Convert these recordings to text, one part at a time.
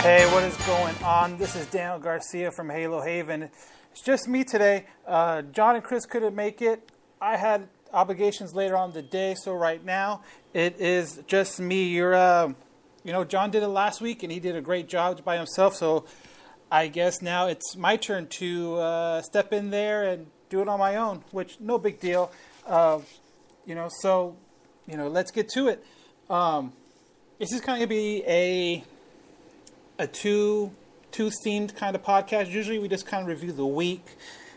Hey, what is going on? This is Daniel Garcia from Halo Haven. It's just me today. Uh, John and Chris couldn't make it. I had obligations later on the day, so right now it is just me. You're, uh, you know, John did it last week and he did a great job by himself. So I guess now it's my turn to uh, step in there and do it on my own, which no big deal. Uh, you know, so you know, let's get to it. Um, this is kind of gonna be a a two two themed kind of podcast. Usually, we just kind of review the week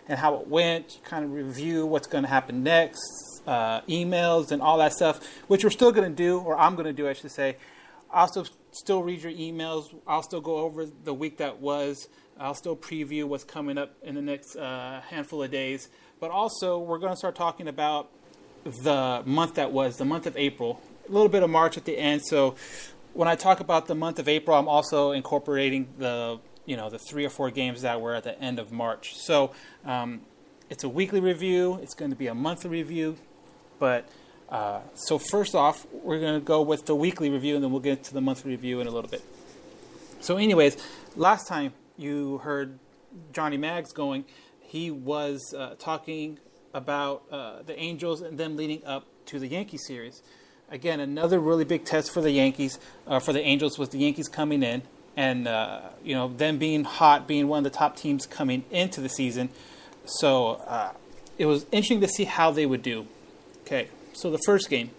and how it went, kind of review what's going to happen next, uh, emails and all that stuff, which we're still going to do, or I'm going to do, I should say. I'll still still read your emails. I'll still go over the week that was. I'll still preview what's coming up in the next uh, handful of days. But also, we're going to start talking about the month that was, the month of April, a little bit of March at the end. So when I talk about the month of April, I'm also incorporating the you know the three or four games that were at the end of March. So um, it's a weekly review. It's going to be a monthly review, but uh, so first off, we're going to go with the weekly review, and then we'll get to the monthly review in a little bit. So, anyways, last time you heard Johnny Mags going, he was uh, talking about uh, the Angels and them leading up to the Yankee series again, another really big test for the Yankees, uh, for the Angels, was the Yankees coming in and uh, you know them being hot, being one of the top teams coming into the season. So uh, it was interesting to see how they would do. Okay, so the first game,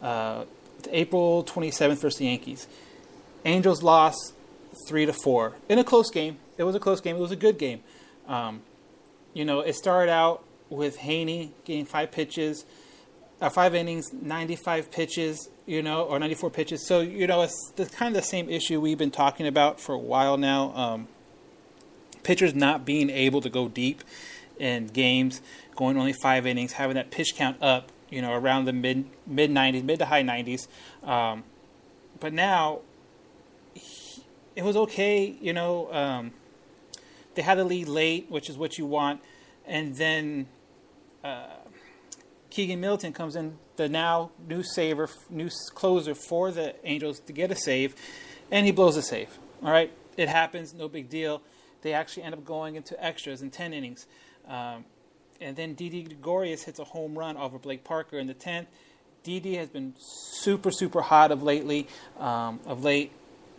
uh, April 27th versus the Yankees. Angels lost three to four in a close game. It was a close game. It was a good game. Um, you know, it started out with Heaney getting five pitches uh, five innings, 95 pitches, you know, or 94 pitches. So, you know, it's the, kind of the same issue we've been talking about for a while now. Um, pitchers not being able to go deep in games, going only five innings, having that pitch count up, you know, around the mid mid 90s, mid to high 90s. Um, but now he, it was okay, you know. Um, they had the lead late, which is what you want, and then. Uh, Keynan Middleton comes in, the now new saver, new closer for the Angels to get a save, and he blows a save. All right, it happens, no big deal. They actually end up going into extras in 10 innings. Um, and then Didi Gregorius hits a home run over Blake Parker in the 10th. Didi has been super, super hot of lately. Um, of late,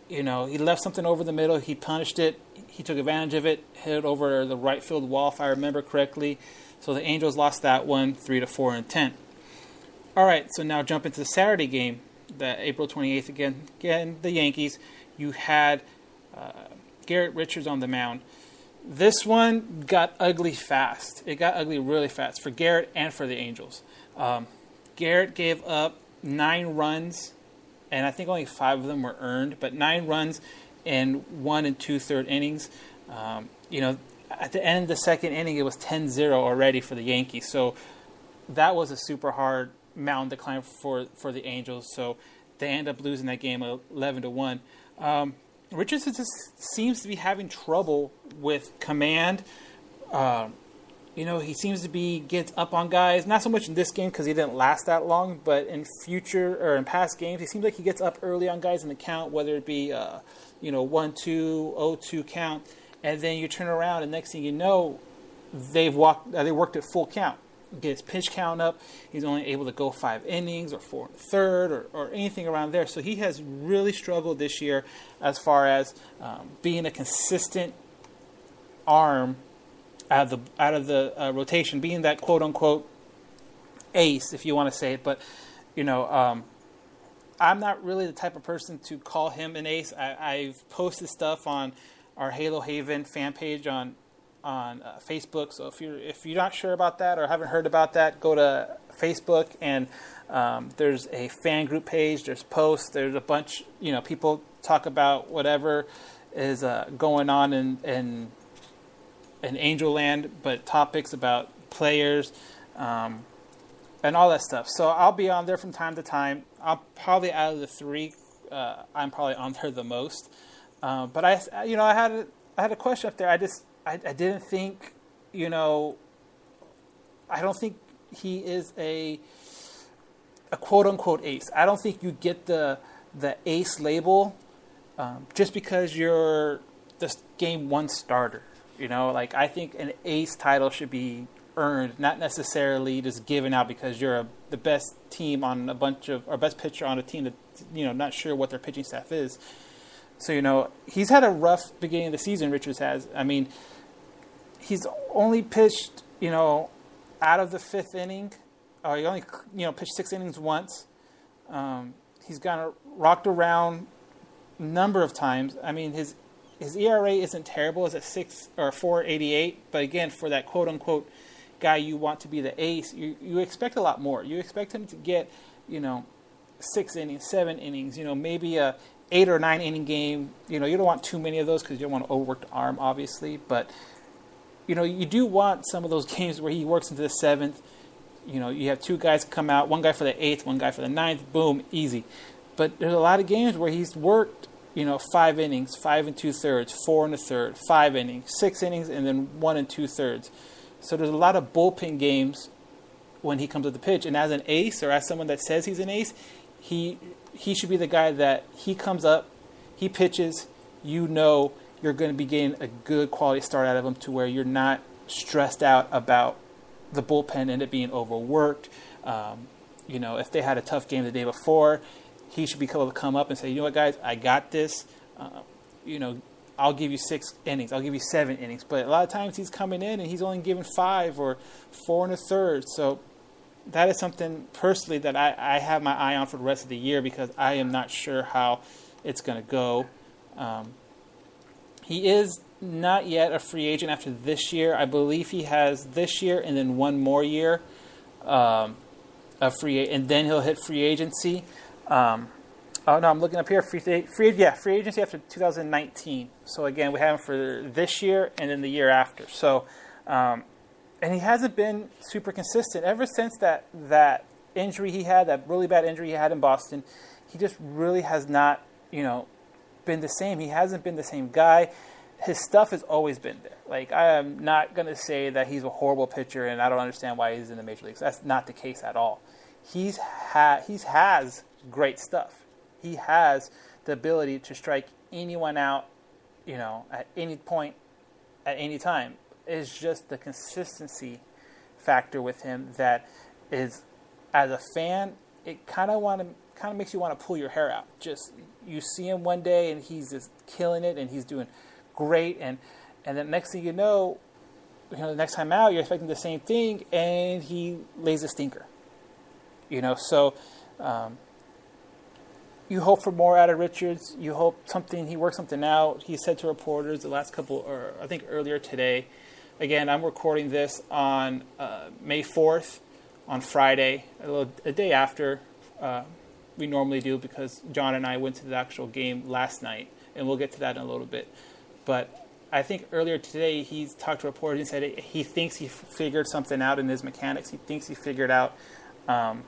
you know, he left something over the middle. He punished it. He took advantage of it. Hit it over the right field wall, if I remember correctly. So the Angels lost that one, three to four and ten. All right, so now jump into the Saturday game, the April 28th again. Again, the Yankees. You had uh, Garrett Richards on the mound. This one got ugly fast. It got ugly really fast for Garrett and for the Angels. Um, Garrett gave up nine runs, and I think only five of them were earned, but nine runs in one and two third innings. Um, you know, at the end of the second inning, it was 10-0 already for the Yankees. So that was a super hard mountain to climb for for the Angels. So they end up losing that game 11 to one. Um, Richardson just seems to be having trouble with command. Uh, you know, he seems to be gets up on guys. Not so much in this game because he didn't last that long, but in future or in past games, he seems like he gets up early on guys in the count, whether it be uh, you know one two oh two count and then you turn around, and next thing you know, they've walked, uh, they worked at full count. get his pitch count up. He's only able to go five innings or four and third or, or anything around there. So he has really struggled this year as far as um, being a consistent arm out of the out of the uh, rotation, being that quote unquote ace, if you want to say it. But you know, um, I'm not really the type of person to call him an ace. I, have posted stuff on our Halo Haven fan page on on uh, Facebook. So if you're if you're not sure about that or haven't heard about that, go to Facebook and um, there's a fan group page. There's posts. There's a bunch. You know, people talk about whatever is uh, going on in, in in Angel Land, but topics about players. Um, and all that stuff. So I'll be on there from time to time. I'll probably out of the three, uh, I'm probably on there the most. Uh, but I, you know, I had a, I had a question up there. I just I, I didn't think, you know, I don't think he is a a quote unquote ace. I don't think you get the the ace label um, just because you're the game one starter. You know, like I think an ace title should be earned, not necessarily just given out because you're a, the best team on a bunch of or best pitcher on a team that you know not sure what their pitching staff is. So you know he's had a rough beginning of the season. Richards has. I mean, he's only pitched you know out of the fifth inning. Or he only you know pitched six innings once. Um, he's gone rocked around a number of times. I mean his his ERA isn't terrible. It's at six or four eighty eight, but again for that quote unquote guy you want to be the ace, you, you expect a lot more. You expect him to get, you know, six innings, seven innings, you know, maybe a eight or nine inning game. You know, you don't want too many of those because you don't want to overwork the arm, obviously. But you know, you do want some of those games where he works into the seventh. You know, you have two guys come out, one guy for the eighth, one guy for the ninth. Boom, easy. But there's a lot of games where he's worked, you know, five innings, five and two thirds, four and a third, five innings, six innings, and then one and two thirds. So there's a lot of bullpen games when he comes to the pitch. And as an ace, or as someone that says he's an ace, he he should be the guy that he comes up, he pitches, you know you're going to be getting a good quality start out of him to where you're not stressed out about the bullpen and it being overworked. Um, you know, if they had a tough game the day before, he should be able to come up and say, you know what, guys, I got this. Uh, you know, I'll give you six innings, I'll give you seven innings. But a lot of times he's coming in and he's only given five or four and a third. So that is something personally that I, I have my eye on for the rest of the year because I am not sure how it's going to go. Um, he is not yet a free agent after this year. I believe he has this year and then one more year um, of free, and then he'll hit free agency. Um, Oh no, I'm looking up here. Free, free, yeah, free agency after 2019. So again, we have him for this year and then the year after. So, um, and he hasn't been super consistent ever since that that injury he had, that really bad injury he had in Boston. He just really has not, you know, been the same. He hasn't been the same guy. His stuff has always been there. Like I am not going to say that he's a horrible pitcher and I don't understand why he's in the major leagues. That's not the case at all. He's ha- he's has great stuff he has the ability to strike anyone out, you know, at any point, at any time. It's just the consistency factor with him that is, as a fan, it kind of want to kind of makes you want to pull your hair out. Just you see him one day and he's just killing it and he's doing great, and and then next thing you know, you know, the next time out you're expecting the same thing and he lays a stinker. You know, so. Um, you hope for more out of Richards. You hope something he works something out. He said to reporters the last couple, or I think earlier today. Again, I'm recording this on uh, May 4th, on Friday, a, little, a day after uh, we normally do, because John and I went to the actual game last night, and we'll get to that in a little bit. But I think earlier today he's talked to reporters and said he thinks he figured something out in his mechanics. He thinks he figured out um,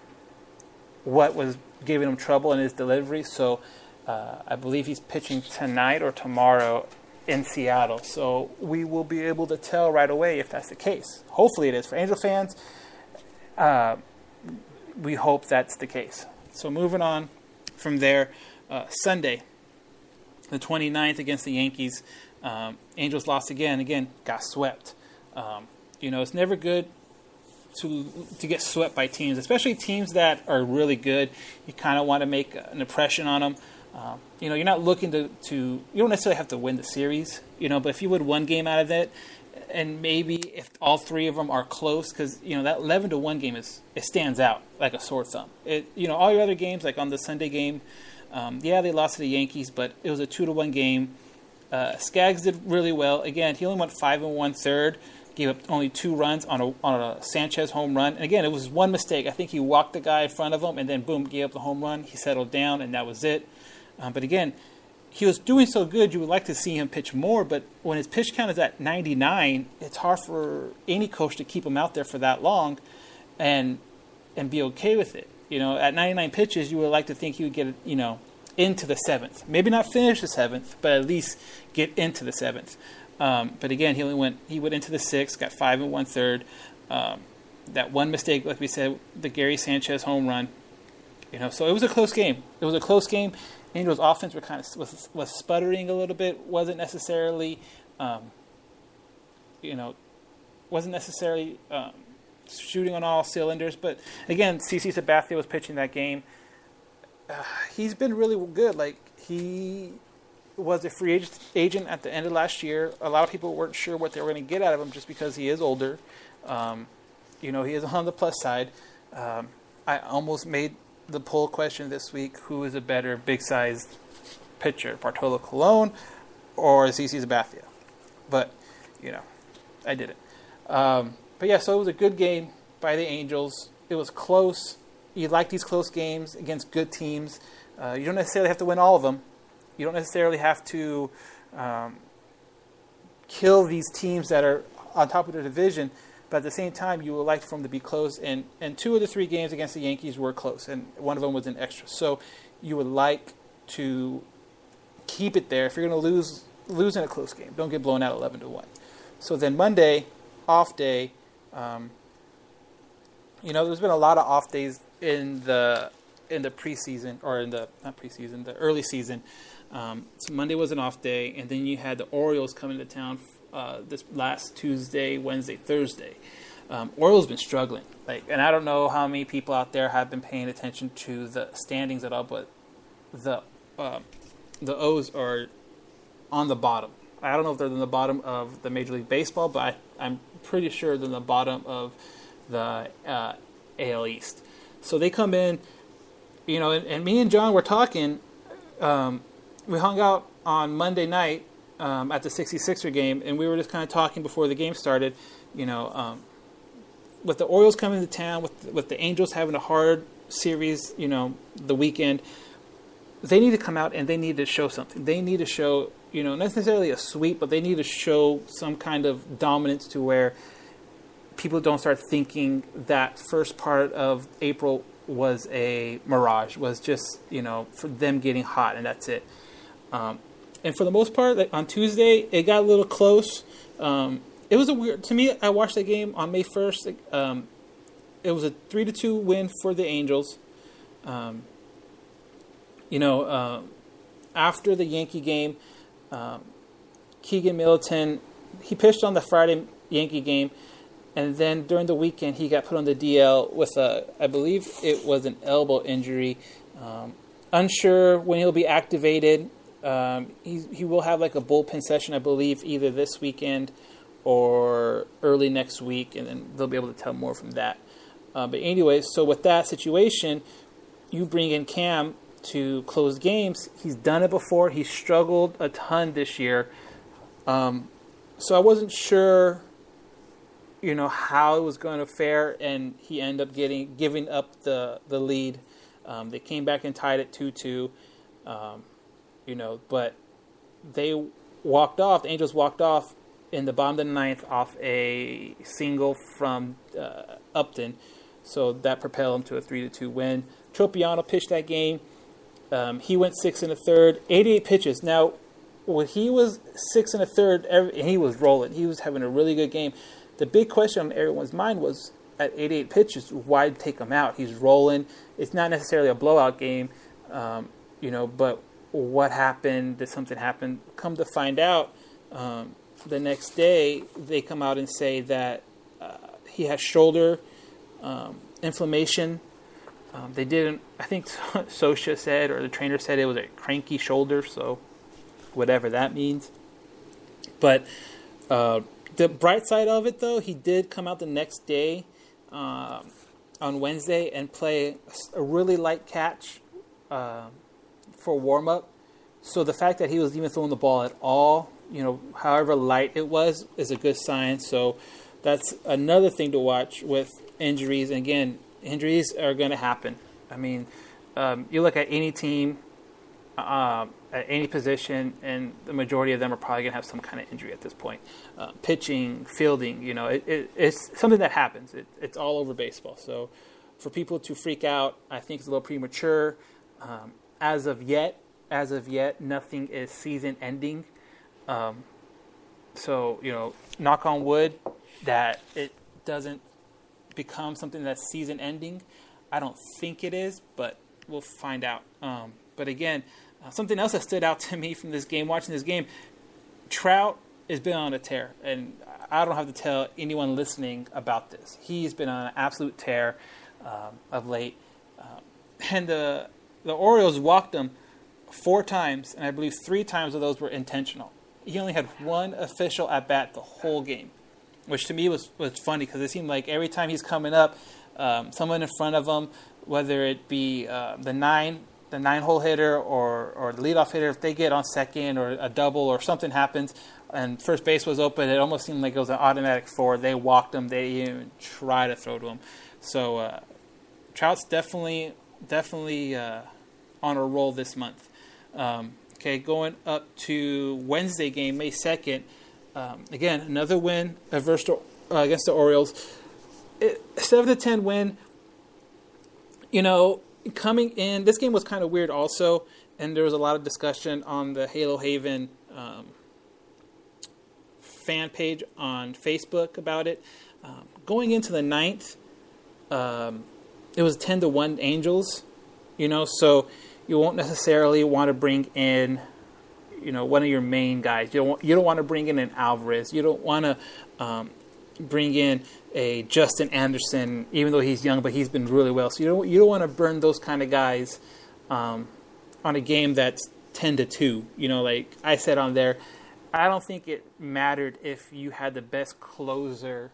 what was giving him trouble in his delivery. So uh, I believe he's pitching tonight or tomorrow in Seattle. So we will be able to tell right away if that's the case. Hopefully it is. For Angel fans, uh, we hope that's the case. So moving on from there, uh, Sunday, the 29th against the Yankees. Um, Angels lost again. Again, got swept. Um, you know, it's never good to to get swept by teams, especially teams that are really good. You kind of want to make an impression on them. Um, you know, you're not looking to, to you don't necessarily have to win the series, you know, but if you would one game out of it, and maybe if all three of them are close, because you know that 11 to one game is it stands out like a sore thumb. It you know all your other games like on the Sunday game, um, yeah they lost to the Yankees, but it was a two to one game. Uh, Skaggs did really well. Again, he only went five and one third, gave up only two runs on a on a Sanchez home run. And again, it was one mistake. I think he walked the guy in front of him, and then boom, gave up the home run. He settled down, and that was it. Um, but again, he was doing so good, you would like to see him pitch more. But when his pitch count is at 99, it's hard for any coach to keep him out there for that long, and and be okay with it. You know, at 99 pitches, you would like to think he would get you know into the seventh. Maybe not finish the seventh, but at least get into the seventh. Um, but again, he only went he went into the sixth, got five and one third. Um, that one mistake, like we said, the Gary Sanchez home run. You know, so it was a close game. It was a close game. Angels' offense were kind of was, was sputtering a little bit. wasn't necessarily, um, you know, wasn't necessarily um, shooting on all cylinders. But again, CC Sabathia was pitching that game. Uh, he's been really good. Like he was a free agent at the end of last year. A lot of people weren't sure what they were going to get out of him just because he is older. Um, you know, he is on the plus side. Um, I almost made the poll question this week: Who is a better big-sized pitcher, Bartolo Colon or CC Sabathia? But you know, I did it. Um, but yeah, so it was a good game by the Angels. It was close. You like these close games against good teams. Uh, you don't necessarily have to win all of them. You don't necessarily have to um, kill these teams that are on top of the division but at the same time, you would like for them to be close. And, and two of the three games against the Yankees were close, and one of them was an extra. So you would like to keep it there. If you're going to lose, lose in a close game. Don't get blown out 11 to 1. So then Monday, off day. Um, you know, there's been a lot of off days in the in the preseason or in the not preseason, the early season. Um, so Monday was an off day, and then you had the Orioles coming to town uh, this last Tuesday, Wednesday, Thursday. Um, Orioles been struggling, like, and I don't know how many people out there have been paying attention to the standings at all, but the uh, the O's are on the bottom. I don't know if they're in the bottom of the Major League Baseball, but I, am pretty sure they're in the bottom of the uh, AL East. So they come in, you know, and, and me and John were talking. Um, we hung out on Monday night um, at the 66er game, and we were just kind of talking before the game started. You know, um, with the Orioles coming to town, with with the Angels having a hard series, you know, the weekend, they need to come out and they need to show something. They need to show, you know, not necessarily a sweep, but they need to show some kind of dominance to where people don't start thinking that first part of April was a mirage, was just you know for them getting hot and that's it. Um, and for the most part, like on Tuesday, it got a little close. Um, it was a weird to me. I watched that game on May first. Um, it was a three to two win for the Angels. Um, you know, uh, after the Yankee game, um, Keynan Middleton he pitched on the Friday Yankee game, and then during the weekend he got put on the DL with a, I believe it was an elbow injury. Um, unsure when he'll be activated. Um, he he will have like a bullpen session, I believe, either this weekend or early next week, and then they'll be able to tell more from that. Uh, but anyway, so with that situation, you bring in Cam to close games. He's done it before. He struggled a ton this year, um, so I wasn't sure, you know, how it was going to fare, and he ended up getting giving up the the lead. Um, they came back and tied it two two. Um, you know, but they walked off. The Angels walked off in the bottom of the ninth off a single from uh, Upton, so that propelled them to a three to two win. Tropeano pitched that game. Um, he went six and a third, 88 pitches. Now, when he was six and a third, every, he was rolling. He was having a really good game. The big question on everyone's mind was at 88 pitches, why take him out? He's rolling. It's not necessarily a blowout game, um, you know, but what happened? Did something happen? Come to find out, um, the next day they come out and say that uh, he has shoulder um, inflammation. Um, they didn't. I think Scioscia said, or the trainer said, it was a cranky shoulder. So, whatever that means. But uh, the bright side of it, though, he did come out the next day um, on Wednesday and play a really light catch uh, for warm up. So the fact that he was even throwing the ball at all, you know, however light it was, is a good sign. So that's another thing to watch with injuries. And again, injuries are going to happen. I mean, um, you look at any team uh, at any position, and the majority of them are probably going to have some kind of injury at this point. Uh, pitching, fielding, you know, it, it, it's something that happens. It, it's all over baseball. So for people to freak out, I think it's a little premature. Um, as of yet, as of yet, nothing is season ending. Um, so you know, knock on wood that it doesn't become something that's season ending. I don't think it is, but we'll find out. Um, but again, uh, something else that stood out to me from this game, watching this game, Trout has been on a tear, and I don't have to tell anyone listening about this. He's been on an absolute tear um, of late, uh, and the the Orioles walked him four times, and I believe three times of those were intentional. He only had one official at bat the whole game, which to me was was funny because it seemed like every time he's coming up, um, someone in front of him, whether it be uh, the nine the nine hole hitter or, or the leadoff hitter, if they get on second or a double or something happens and first base was open, it almost seemed like it was an automatic four. They walked him. They didn't even try to throw to him. So uh, Trout's definitely definitely uh, on a roll this month. Um, okay, going up to Wednesday game, May second. Um, again, another win against the, uh, against the Orioles. It, Seven to ten win. You know, coming in, this game was kind of weird also, and there was a lot of discussion on the Halo Haven um, fan page on Facebook about it. Um, going into the ninth, um, it was 10 to 1 Angels, you know, so you won't necessarily want to bring in, you know, one of your main guys. You don't, you don't want to bring in an Alvarez. You don't want to um, bring in a Justin Anderson, even though he's young, but he's been really well. So you don't you don't want to burn those kind of guys um, on a game that's ten to two. You know, like I said on there, I don't think it mattered if you had the best closer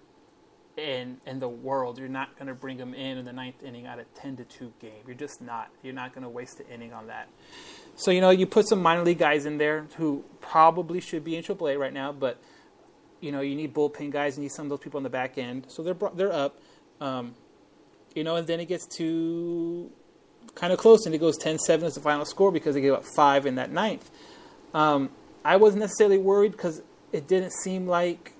in the world. You're not going to bring him in in the ninth inning out of ten to two game. You're just not. You're not going to waste the inning on that. So you know, you put some minor league guys in there who probably should be in AAA right now, but you know, you need bullpen guys, you need some of those people on the back end. So they're they're up, um, you know, and then it gets to kind of close, and it goes 10-7 as the final score because they gave up five in that ninth. Um, I wasn't necessarily worried because it didn't seem like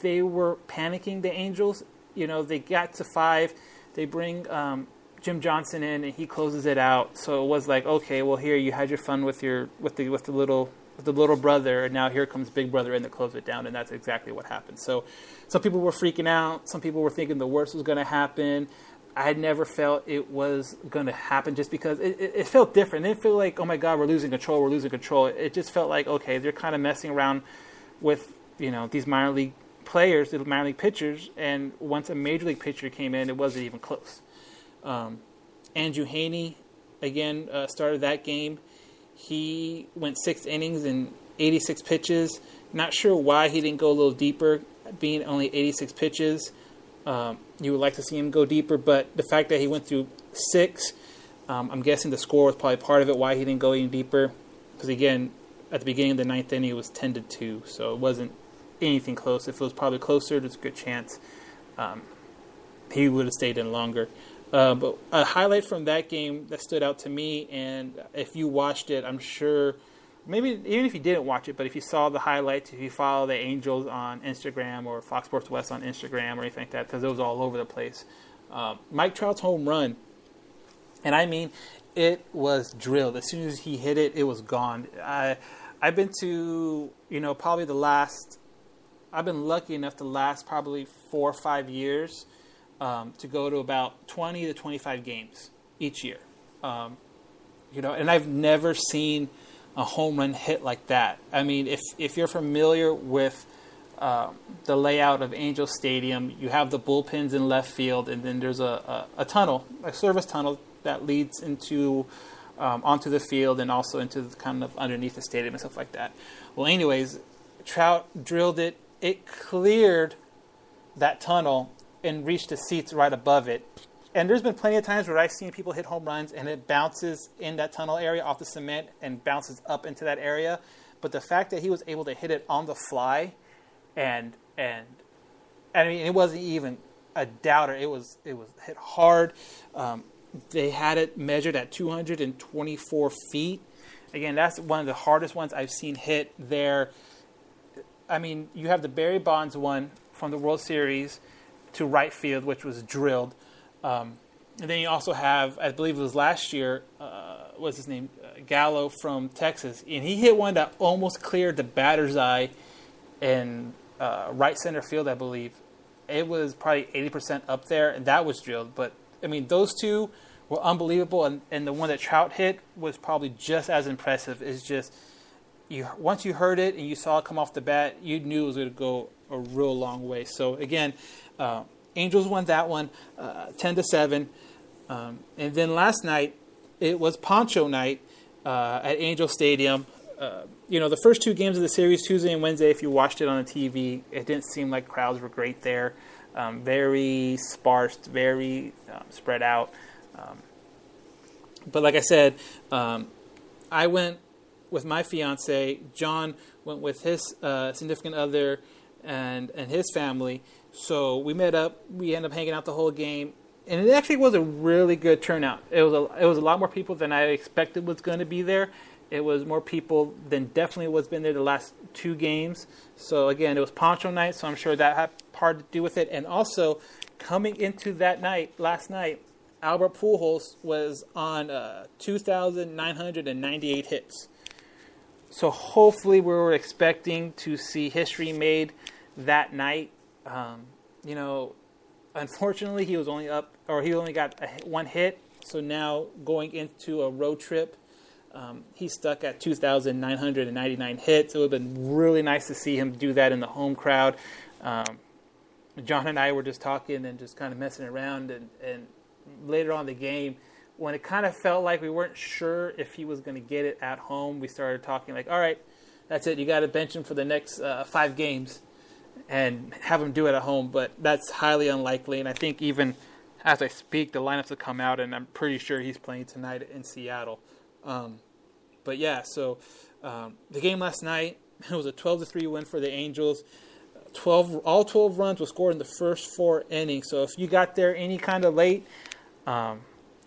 they were panicking. The Angels, you know, they got to five. They bring um, Jim Johnson in, and he closes it out. So it was like, okay, well, here you had your fun with your with the with the little with the little brother, and now here comes Big Brother in to close it down, and that's exactly what happened. So, some people were freaking out. Some people were thinking the worst was going to happen. I had never felt it was going to happen just because it, it, it, felt different. It didn't feel like, oh my God, we're losing control, we're losing control. It just felt like, okay, they're kind of messing around with, you know, these minor league players, the minor league pitchers, and once a major league pitcher came in, it wasn't even close. Um, Andrew Heaney, again, uh, started that game. He went six innings and 86 pitches. Not sure why he didn't go a little deeper, being only 86 pitches. Um, you would like to see him go deeper, but the fact that he went through six, um, I'm guessing the score was probably part of it why he didn't go any deeper. Because again, at the beginning of the ninth inning, it was 10 to 2, so it wasn't anything close. If it was probably closer, there's a good chance um, he would have stayed in longer. Uh, but a highlight from that game that stood out to me, and if you watched it, I'm sure, maybe even if you didn't watch it, but if you saw the highlights, if you follow the Angels on Instagram or Fox Sports West on Instagram or anything like that, because it was all over the place. Uh, Mike Trout's home run, and I mean, it was drilled. As soon as he hit it, it was gone. I, I've been to, you know, probably the last, I've been lucky enough to last probably four or five years um, to go to about 20 to 25 games each year. Um, you know, and I've never seen a home run hit like that. I mean, if if you're familiar with uh, the layout of Angel Stadium. You have the bullpens in left field, and then there's a, a, a tunnel, a service tunnel that leads into um, onto the field and also into the, kind of underneath the stadium and stuff like that. Well, anyways, Trout drilled it. It cleared that tunnel and reached the seats right above it. And there's been plenty of times where I've seen people hit home runs and it bounces in that tunnel area off the cement and bounces up into that area. But the fact that he was able to hit it on the fly and and I mean it wasn't even a doubter. It was it was hit hard. Um, they had it measured at 224 feet. Again, that's one of the hardest ones I've seen hit there. I mean, you have the Barry Bonds one from the World Series to right field, which was drilled. Um, and then you also have, I believe it was last year, uh, what's his name? Uh, Gallo from Texas. And he hit one that almost cleared the batter's eye in uh, right center field, I believe. It was probably 80% up there, and that was drilled. But, I mean, those two were unbelievable. And, and the one that Trout hit was probably just as impressive. It's just, you once you heard it and you saw it come off the bat, you knew it was going to go a real long way. So, again, uh, Angels won that one, uh, ten to seven. Um, and then last night it was Poncho night uh, at Angel Stadium. Uh, you know, the first two games of the series, Tuesday and Wednesday, if you watched it on the TV, it didn't seem like crowds were great there. Um, very sparse, very um, spread out. Um, but like I said, um, I went with my fiance. John went with his uh, significant other and and his family. So we met up. We ended up hanging out the whole game, and it actually was a really good turnout. It was a it was a lot more people than I expected was going to be there. It was more people than definitely was been there the last two games. So again, it was Poncho night, so I'm sure that had part to do with it. And also, coming into that night, last night, Albert Pujols was on uh, 2,998 hits. So hopefully, we were expecting to see history made that night. Um, you know, unfortunately, he was only up, or he only got a, one hit. So now going into a road trip, um, he's stuck at 2,999 hits. It would have been really nice to see him do that in the home crowd. Um, John and I were just talking and just kind of messing around, and, and later on the game, when it kind of felt like we weren't sure if he was going to get it at home, we started talking like, all right, that's it. You got to bench him for the next uh, five games and have him do it at home. But that's highly unlikely. And I think even as I speak, the lineups have come out, and I'm pretty sure he's playing tonight in Seattle. Um, but yeah, so um, the game last night it was a 12 to three win for the Angels. 12 all 12 runs were scored in the first four innings. So if you got there any kind of late, um,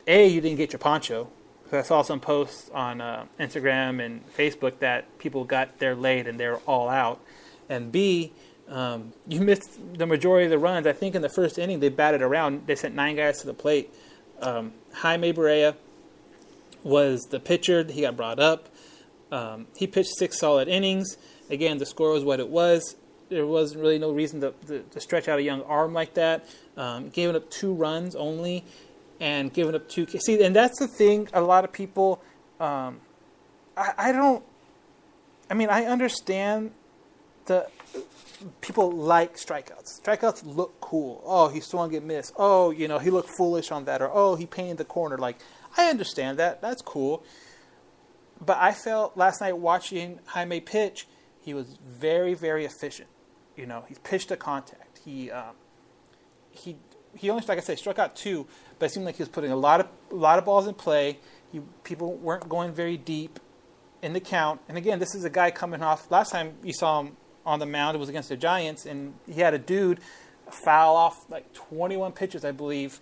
a, you didn't get your poncho. I saw some posts on uh, Instagram and Facebook that people got there late and they're all out. And B, um, you missed the majority of the runs. I think in the first inning they batted around. They sent nine guys to the plate. Um, Jaime Barria was the pitcher. He got brought up. Um, he pitched six solid innings. Again, the score was what it was. There wasn't really no reason to, to, to stretch out a young arm like that. Um, giving up two runs only and giving up two. See, and that's the thing. A lot of people, um, I, I don't. I mean, I understand the people like strikeouts. Strikeouts look cool. Oh, he swung and missed. Oh, you know, he looked foolish on that, or oh, he painted the corner. Like, I understand that. That's cool. But I felt last night watching Jaime pitch, he was very, very efficient. You know, he pitched a contact. He um, he he only, like I said, struck out two, but it seemed like he was putting a lot of a lot of balls in play. He, people weren't going very deep in the count. And again, this is a guy coming off. Last time you saw him on the mound, it was against the Giants, and he had a dude foul off like 21 pitches, I believe,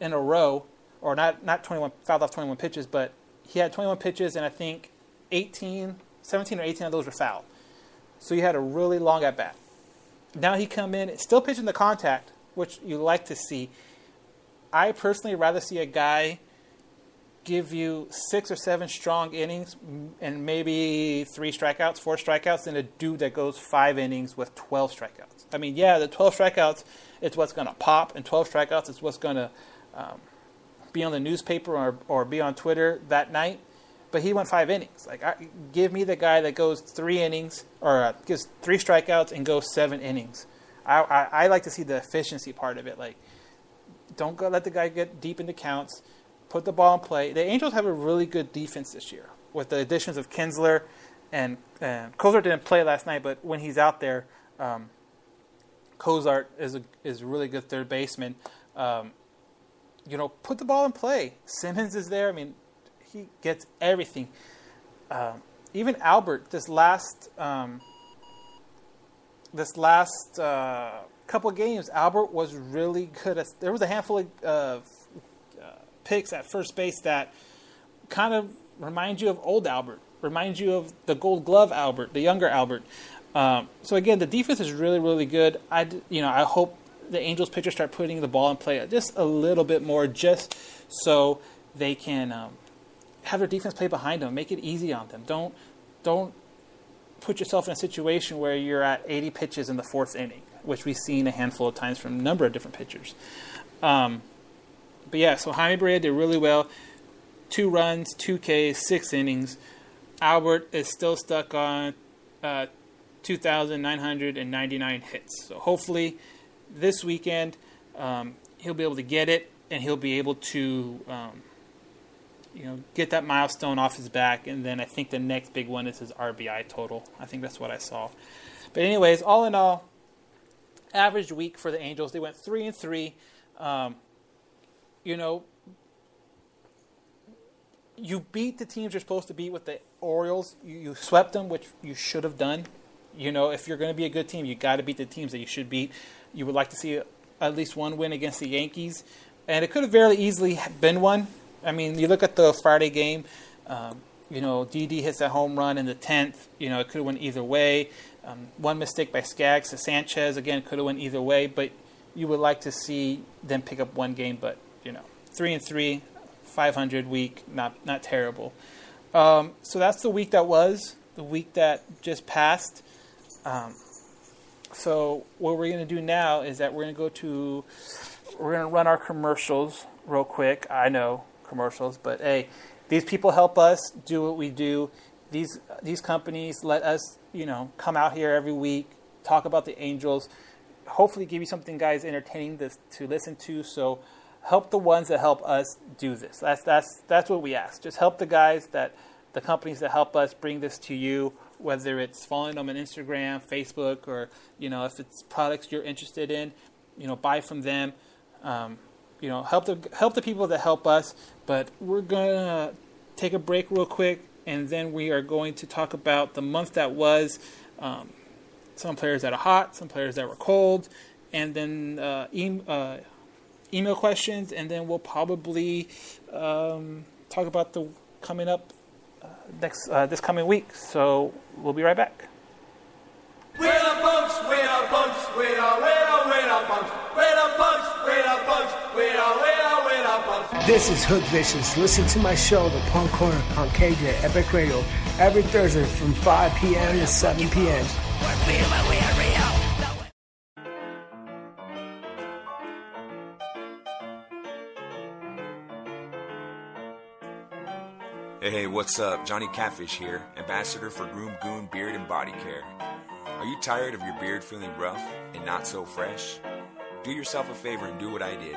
in a row, or not not 21 fouled off 21 pitches, but he had 21 pitches, and I think 18, 17 or 18 of those were fouled. So he had a really long at bat. Now he come in, still pitching the contact, which you like to see. I personally rather see a guy give you six or seven strong innings and maybe three strikeouts, four strikeouts, than a dude that goes five innings with 12 strikeouts. I mean, yeah, the 12 strikeouts is what's going to pop, and 12 strikeouts is what's going to um, be on the newspaper or, or be on Twitter that night. but he went five innings. Like, I, give me the guy that goes three innings or uh, gives three strikeouts and goes seven innings. I, I, I like to see the efficiency part of it. Like, don't go let the guy get deep into counts. Put the ball in play. The Angels have a really good defense this year with the additions of Kinsler and, and Cozart didn't play last night, but when he's out there, um, Cozart is a is a really good third baseman. Um, you know, put the ball in play. Simmons is there. I mean, he gets everything. Um, even Albert, this last um, this last uh, couple games, Albert was really good. At, there was a handful of uh, uh, picks at first base that kind of remind you of old Albert, remind you of the Gold Glove Albert, the younger Albert. Um, so again, the defense is really, really good. I, you know, I hope the Angels pitchers start putting the ball in play just a little bit more, just so they can um, have their defense play behind them, make it easy on them. Don't, don't put yourself in a situation where you're at 80 pitches in the fourth inning, which we've seen a handful of times from a number of different pitchers. Um, but yeah, so Jaime Barria did really well. Two runs, two Ks, six innings. Albert is still stuck on uh, 2,999 hits. So hopefully this weekend um, he'll be able to get it and he'll be able to um, you know get that milestone off his back. And then I think the next big one is his RBI total. I think that's what I saw. But anyways, all in all, average week for the Angels. They went three and three. Um, you know, you beat the teams you're supposed to beat with the Orioles. You, you swept them, which you should have done. You know, if you're going to be a good team, you got to beat the teams that you should beat. You would like to see at least one win against the Yankees, and it could have very easily been one. I mean, you look at the Friday game. Um, you know, DD hits that home run in the tenth. You know, it could have went either way. Um, one mistake by Skaggs to Sanchez again could have went either way, but you would like to see them pick up one game. But you know, three and three, 500 week, not not terrible. Um, so that's the week that was the week that just passed. Um, so what we're going to do now is that we're going to go to we're going to run our commercials real quick. I know commercials, but hey, these people help us do what we do. These these companies let us, you know, come out here every week, talk about the Angels, hopefully give you something guys entertaining this to listen to. So help the ones that help us do this. That's that's that's what we ask. Just help the guys that the companies that help us bring this to you, whether it's following them on Instagram, Facebook, or you know if it's products you're interested in, you know buy from them. Um, you know help the help the people that help us. But we're gonna take a break real quick, and then we are going to talk about the month that was. Um, some players that are hot, some players that were cold, and then uh, e- uh, email questions, and then we'll probably um, talk about the coming up uh, next uh, this coming week. So we'll be right back. This is Hook Vicious. Listen to my show, The Punk Corner, on KJ Epic Radio, every Thursday from 5 p.m. to 7 p.m. Hey, hey, what's up? Johnny Catfish here, ambassador for Groom Goon Beard and Body Care. Are you tired of your beard feeling rough and not so fresh? Do yourself a favor and do what I did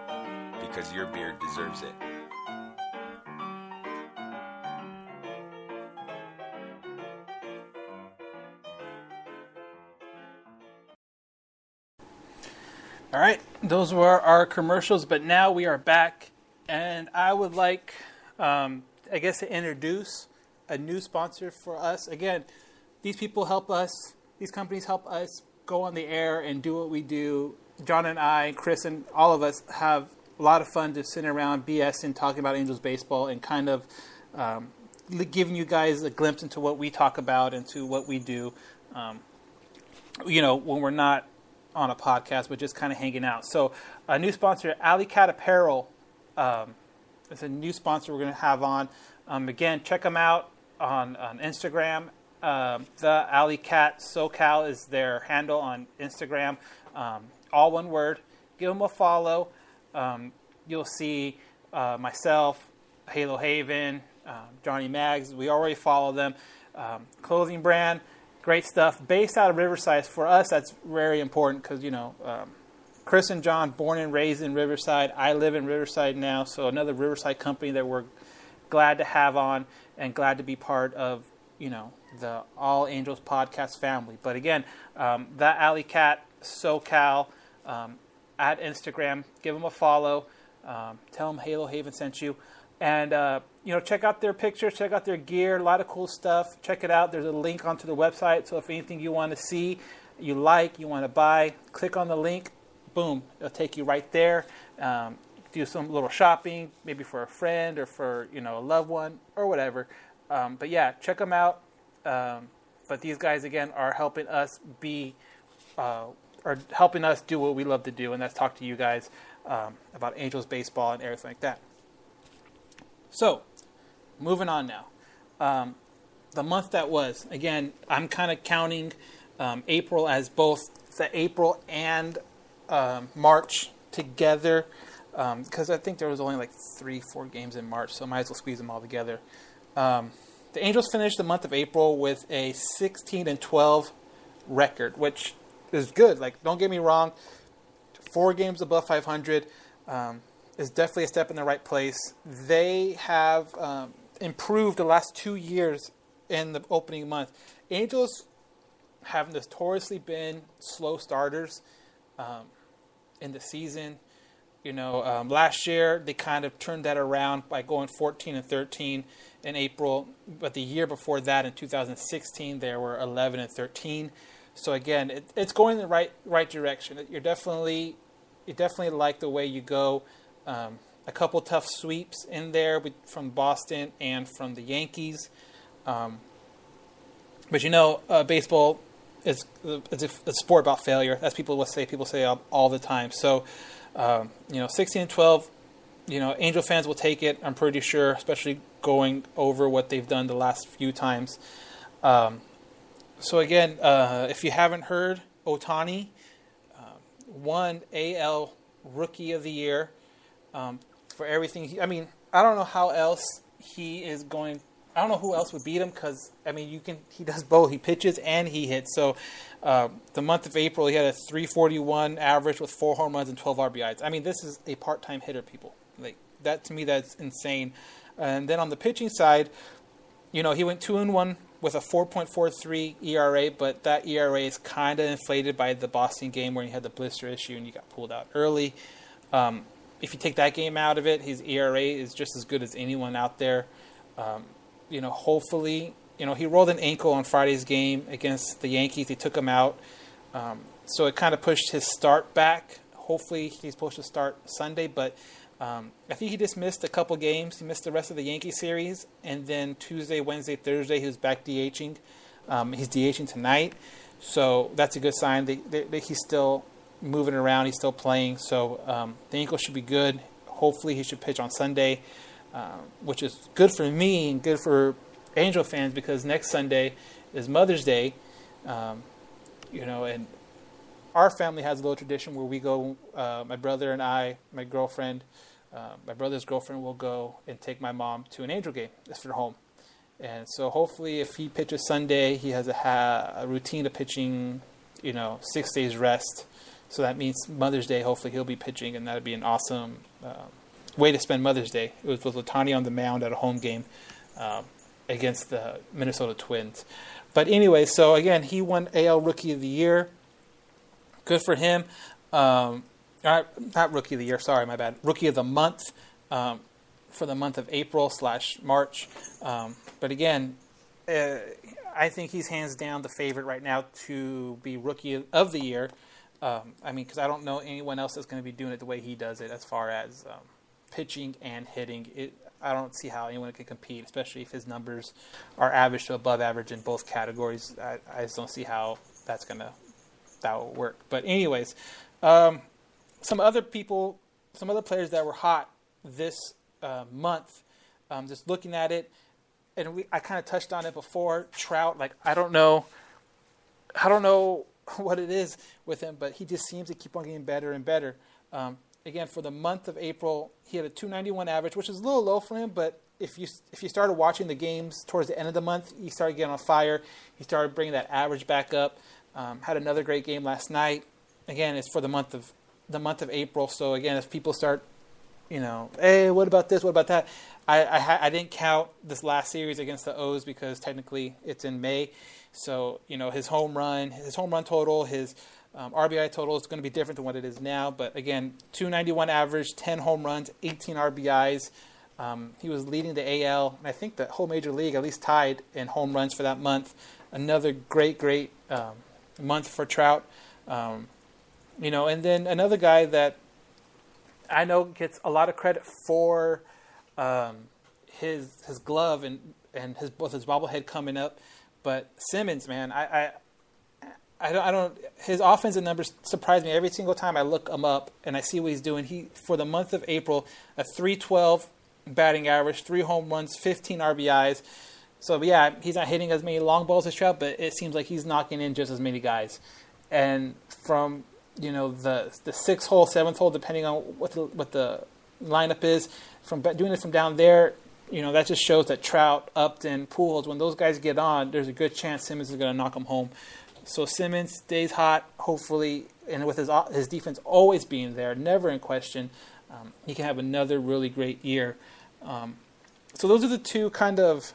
because your beard deserves it. All right, those were our commercials, but now we are back, and I would like, um, I guess, to introduce a new sponsor for us. Again, these people help us, these companies help us go on the air and do what we do. John and I, Chris, and all of us have a lot of fun to sit around BS and talking about Angels baseball and kind of um, giving you guys a glimpse into what we talk about, and to what we do. Um, you know, when we're not on a podcast, but just kind of hanging out. So, a new sponsor, Alley Cat Apparel, um, is a new sponsor we're going to have on. Um, again, check them out on, on Instagram. Um, the Alley Cat SoCal is their handle on Instagram. Um, all one word. Give them a follow. Um, you'll see uh, myself, Halo Haven, um, Johnny Mags. We already follow them. Um, clothing brand, great stuff. Based out of Riverside. For us, that's very important because, you know, um, Chris and John, born and raised in Riverside. I live in Riverside now, so another Riverside company that we're glad to have on and glad to be part of, you know, the All Angels podcast family. But again, um, that Alley Cat SoCal um, at Instagram, give them a follow. Um, tell them Halo Haven sent you. And, uh, you know, check out their pictures, check out their gear, a lot of cool stuff. Check it out. There's a link onto the website. So if anything you want to see, you like, you want to buy, click on the link. Boom, it'll take you right there. Um, do some little shopping, maybe for a friend or for you know a loved one or whatever. Um, but yeah, check them out. Um, but these guys again are helping us be, uh, are helping us do what we love to do, and that's talk to you guys um, about Angels baseball and everything like that. So, moving on now. Um, the month that was again, I'm kind of counting um, April as both the April and um, March together because um, I think there was only like three, four games in March, so I might as well squeeze them all together. Um, the Angels finished the month of April with a 16 and 12 record, which is good. Like, don't get me wrong, four games above 500 um, is definitely a step in the right place. They have um, improved the last two years in the opening month. Angels have notoriously been slow starters um, in the season. You know, um, last year they kind of turned that around by going 14 and 13 in April, but the year before that, in 2016, they were 11 and 13. So again, it, it's going in the right right direction. You're definitely you definitely like the way you go. Um, a couple tough sweeps in there with, from Boston and from the Yankees. Um, but you know, uh, baseball is, is a, sport about failure. That's people will say. People say all, all the time. So um, you know, 16 and 12, you know, Angel fans will take it. I'm pretty sure, especially going over what they've done the last few times. Um, so again, uh, if you haven't heard, Ohtani uh, won AL Rookie of the Year um, for everything. He, I mean, I don't know how else he is going I don't know who else would beat him because I mean you can he does both. He pitches and he hits. So uh, the month of April he had a 341 average with four home runs and 12 RBIs I mean this is a part-time hitter people. Like that to me that's insane. And then on the pitching side you know he went two and one with a 4.43 ERA but that ERA is kind of inflated by the Boston game where he had the blister issue and you got pulled out early um, if you take that game out of it his ERA is just as good as anyone out there. Um, you know, hopefully, you know, he rolled an ankle on Friday's game against the Yankees. He took him out. Um, so it kind of pushed his start back. Hopefully, he's supposed to start Sunday, but um, I think he just missed a couple games. He missed the rest of the Yankee series, and then Tuesday, Wednesday, Thursday, he was back DHing. Um, he's DHing tonight, so that's a good sign that, that, that, he's still moving around. He's still playing, so um, the ankle should be good. Hopefully, he should pitch on Sunday. Um, which is good for me and good for Angel fans because next Sunday is Mother's Day, um, you know, and our family has a little tradition where we go, uh, my brother and I, my girlfriend, uh, my brother's girlfriend will go and take my mom to an Angel game. That's for home. And so hopefully, if he pitches Sunday, he has a, ha- a routine of pitching, you know, six days rest. So that means Mother's Day, hopefully, he'll be pitching, and that'd be an awesome um, way to spend Mother's Day. It was with Latani on the mound at a home game um, against the Minnesota Twins. But anyway, so again, he won AL Rookie of the Year. Good for him. Um, not, not Rookie of the Year. Sorry, my bad. Rookie of the Month um, for the month of April slash March. Um, but again, uh, I think he's hands down the favorite right now to be Rookie of the Year. Um, I mean, because I don't know anyone else that's going to be doing it the way he does it, as far as um, pitching and hitting. It, I don't see how anyone can compete, especially if his numbers are average to above average in both categories. I, I just don't see how that's gonna that will work. But anyways, um, some other people, some other players that were hot this uh, month. Um, just looking at it, and we, I kind of touched on it before. Trout, like I don't know, I don't know what it is with him, but he just seems to keep on getting better and better. Um, again, for the month of April, he had a 291 average, which is a little low for him, but if you if you started watching the games towards the end of the month, he started getting on fire. He started bringing that average back up. Um, had another great game last night. Again, it's for the month of the month of April. So again, if people start, you know, hey, what about this? What about that? I I, I didn't count this last series against the O's because technically it's in May. So you know, his home run, his home run total, his um, RBI total is going to be different than what it is now. But again, 291 average, 10 home runs, 18 RBIs. Um, he was leading the AL, and I think the whole major league at least tied in home runs for that month. Another great, great um, month for Trout. Um, you know, and then another guy that I know gets a lot of credit for um, his his glove and and his both his bobblehead coming up, but Simmons, man, I, I I don't, I don't. His offensive numbers surprise me every single time I look him up and I see what he's doing. He for the month of April, a 312 batting average, three home runs, 15 RBIs. So yeah, he's not hitting as many long balls as Trout, but it seems like he's knocking in just as many guys. And from you know the the sixth hole, seventh hole, depending on what the what the lineup is, from doing it from down there, you know that just shows that Trout, Upton, Pujols, when those guys get on, there's a good chance Simmons is going to knock them home. So Simmons stays hot, hopefully, and with his his defense always being there, never in question, um, he can have another really great year. Um, so those are the two kind of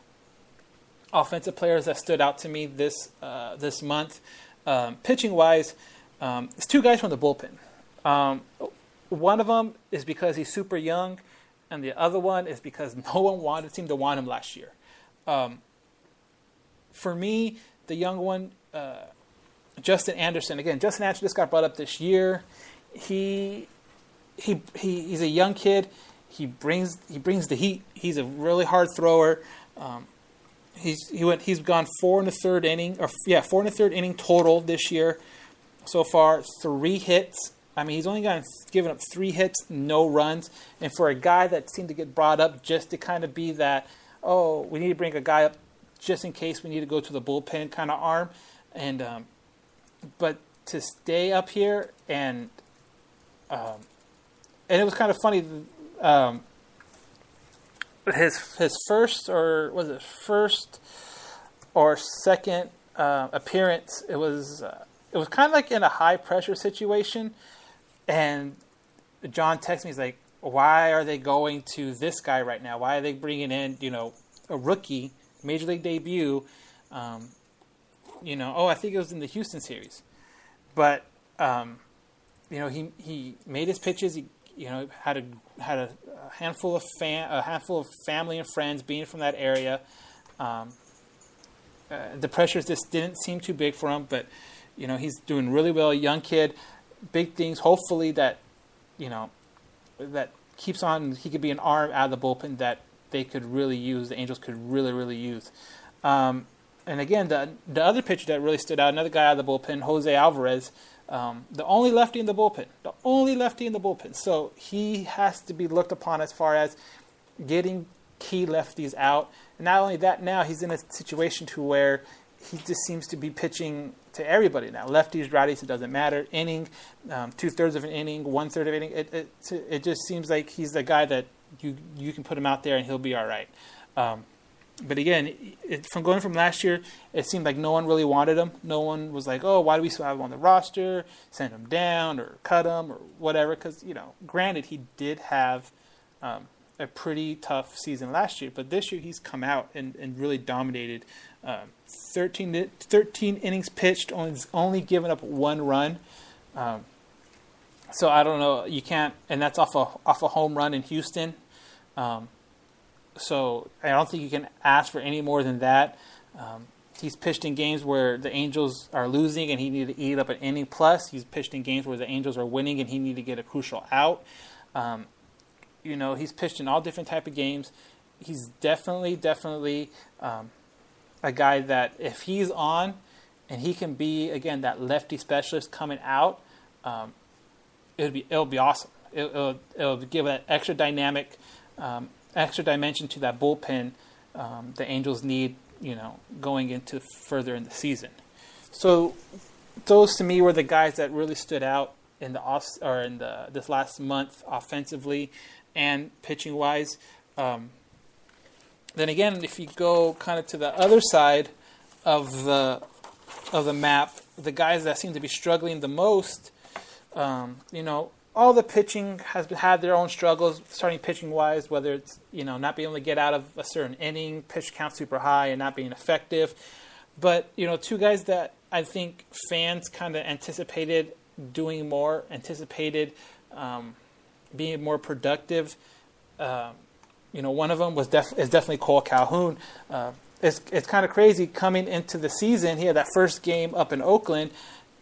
offensive players that stood out to me this uh, this month. Um, pitching wise, um, it's two guys from the bullpen. Um, one of them is because he's super young, and the other one is because no one wanted seemed to want him last year. Um, for me, the young one, uh, Justin Anderson. Again, Justin Anderson just got brought up this year. He he, he he's a young kid. He brings he brings the heat. He's a really hard thrower. Um, he's he went he's gone four in the third inning or yeah four in the third inning total this year so far. Three hits. I mean, he's only gotten given up three hits, no runs. And for a guy that seemed to get brought up just to kind of be that, oh, we need to bring a guy up just in case we need to go to the bullpen kind of arm. And um, but to stay up here and um, and it was kind of funny. Um, his his first or was it first or second uh, appearance? It was uh, it was kind of like in a high pressure situation, and John texts me. He's like, "Why are they going to this guy right now? Why are they bringing in you know a rookie major league debut?" Um, you know, oh, I think it was in the Houston series, but um, you know, he he made his pitches. He you know had a had a, handful of fan a handful of family and friends being from that area. Um, uh, the pressures just didn't seem too big for him, but you know he's doing really well. Young kid, big things. Hopefully that you know that keeps on. He could be an arm out of the bullpen that they could really use. The Angels could really really use. Um, and again, the the other pitcher that really stood out, another guy out of the bullpen, Jose Alvarez, um, the only lefty in the bullpen, the only lefty in the bullpen. So he has to be looked upon as far as getting key lefties out. And not only that, now he's in a situation to where he just seems to be pitching to everybody now. Lefties, righties, it doesn't matter. Inning, um, two thirds of an inning, one third of an inning. It, it, it just seems like he's the guy that you you can put him out there and he'll be all right. Um, but again, it, from going from last year, it seemed like no one really wanted him. No one was like, "Oh, why do we still have him on the roster? Send him down or cut him or whatever." Because you know, granted, he did have um, a pretty tough season last year, but this year he's come out and, and really dominated. Um, 13, 13 innings pitched, only only given up one run. Um, so I don't know. You can't, and that's off a off a home run in Houston. Um, so I don't think you can ask for any more than that. Um, he's pitched in games where the Angels are losing and he needed to eat up an inning plus. He's pitched in games where the Angels are winning and he needed to get a crucial out. Um, you know, he's pitched in all different type of games, he's definitely, definitely um, a guy that if he's on and he can be again that lefty specialist coming out, um, it'll be it'll be awesome. It, will it'll give an extra dynamic, um, extra dimension to that bullpen um, the Angels need. You know, going into further in the season. So those to me were the guys that really stood out in the off or in the this last month offensively and pitching wise. Um, then again, if you go kind of to the other side of the of the map, the guys that seem to be struggling the most, um, you know, all the pitching has had their own struggles, starting pitching wise, whether it's you know not being able to get out of a certain inning, pitch count super high, and not being effective. But you know, two guys that I think fans kind of anticipated doing more, anticipated um, being more productive. Um, you know, one of them was def- is definitely Cole Calhoun. Uh, it's it's kind of crazy coming into the season. He had that first game up in Oakland,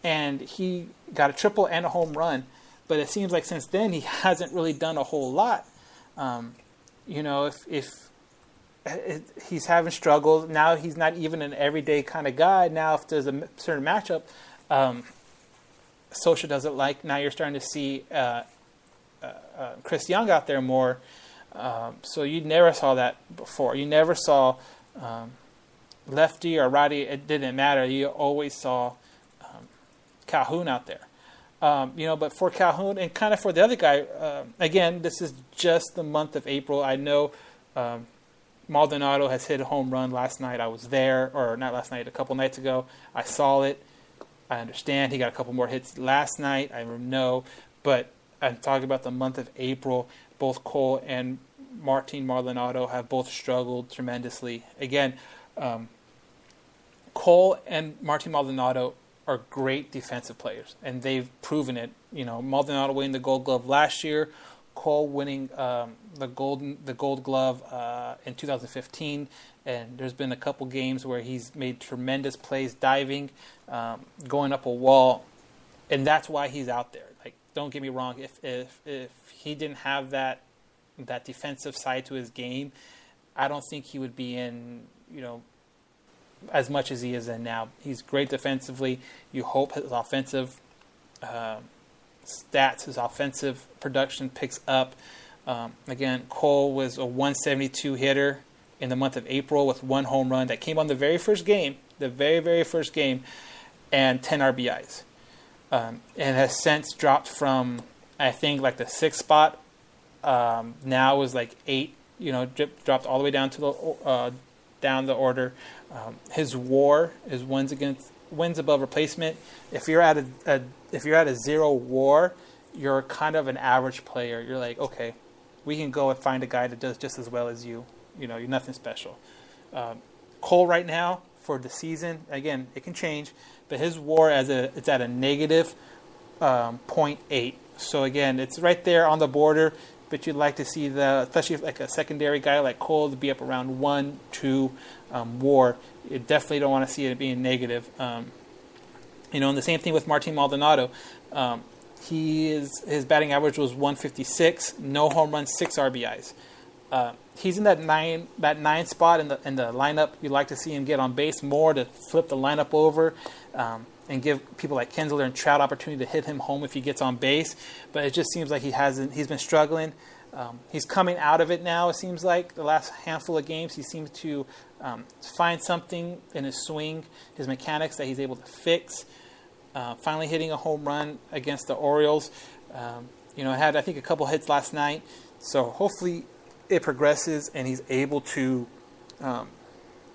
and he got a triple and a home run. But it seems like since then he hasn't really done a whole lot. Um, you know, if if he's having struggles now, he's not even an everyday kind of guy. Now, if there's a certain matchup, um, Scioscia doesn't like. Now you're starting to see uh, uh, uh, Chris Young out there more. Um, so you never saw that before. You never saw um, lefty or righty. It didn't matter. You always saw um, Calhoun out there. Um, you know, but for Calhoun and kind of for the other guy, uh, again, this is just the month of April. I know um, Maldonado has hit a home run last night. I was there, or not last night, a couple nights ago. I saw it. I understand he got a couple more hits last night. I know, but I'm talking about the month of April. Both Cole and Martin Maldonado have both struggled tremendously. Again, um, Cole and Martin Maldonado are great defensive players, and they've proven it. You know, Maldonado winning the Gold Glove last year, Cole winning um, the golden the Gold Glove uh, in 2015, and there's been a couple games where he's made tremendous plays diving, um, going up a wall, and that's why he's out there. Like, don't get me wrong, if if if he didn't have that that defensive side to his game, I don't think he would be in you know as much as he is in now. He's great defensively. You hope his offensive uh, stats, his offensive production picks up. Um, again, Cole was a 172 hitter in the month of April with one home run that came on the very first game, the very, very first game, and 10 RBIs. Um, and has since dropped from, I think, like the sixth spot. Um, now is like eight, you know, dropped all the way down to the uh, down the order. Um, his WAR is wins against wins above replacement. If you're at a, a, if you're at a zero WAR, you're kind of an average player. You're like, okay, we can go and find a guy that does just as well as you. You know, you're nothing special. Um, Cole right now for the season, again, it can change, but his WAR as a it's at a negative um, 0.8. So again, it's right there on the border. But you'd like to see the, especially like a secondary guy like Cole, to be up around one, two um, WAR. You definitely don't want to see it being negative. Um, you know, and the same thing with Martin Maldonado. Um, he is his batting average was 156, no home runs, six RBIs. Uh, he's in that nine that nine spot in the in the lineup. You'd like to see him get on base more to flip the lineup over. Um, and give people like Kinsler and Trout opportunity to hit him home if he gets on base. But it just seems like he hasn't. He's been struggling. Um, he's coming out of it now. It seems like the last handful of games, he seems to um, find something in his swing, his mechanics that he's able to fix. Uh, finally, hitting a home run against the Orioles. Um, you know, had I think a couple hits last night. So hopefully, it progresses and he's able to um,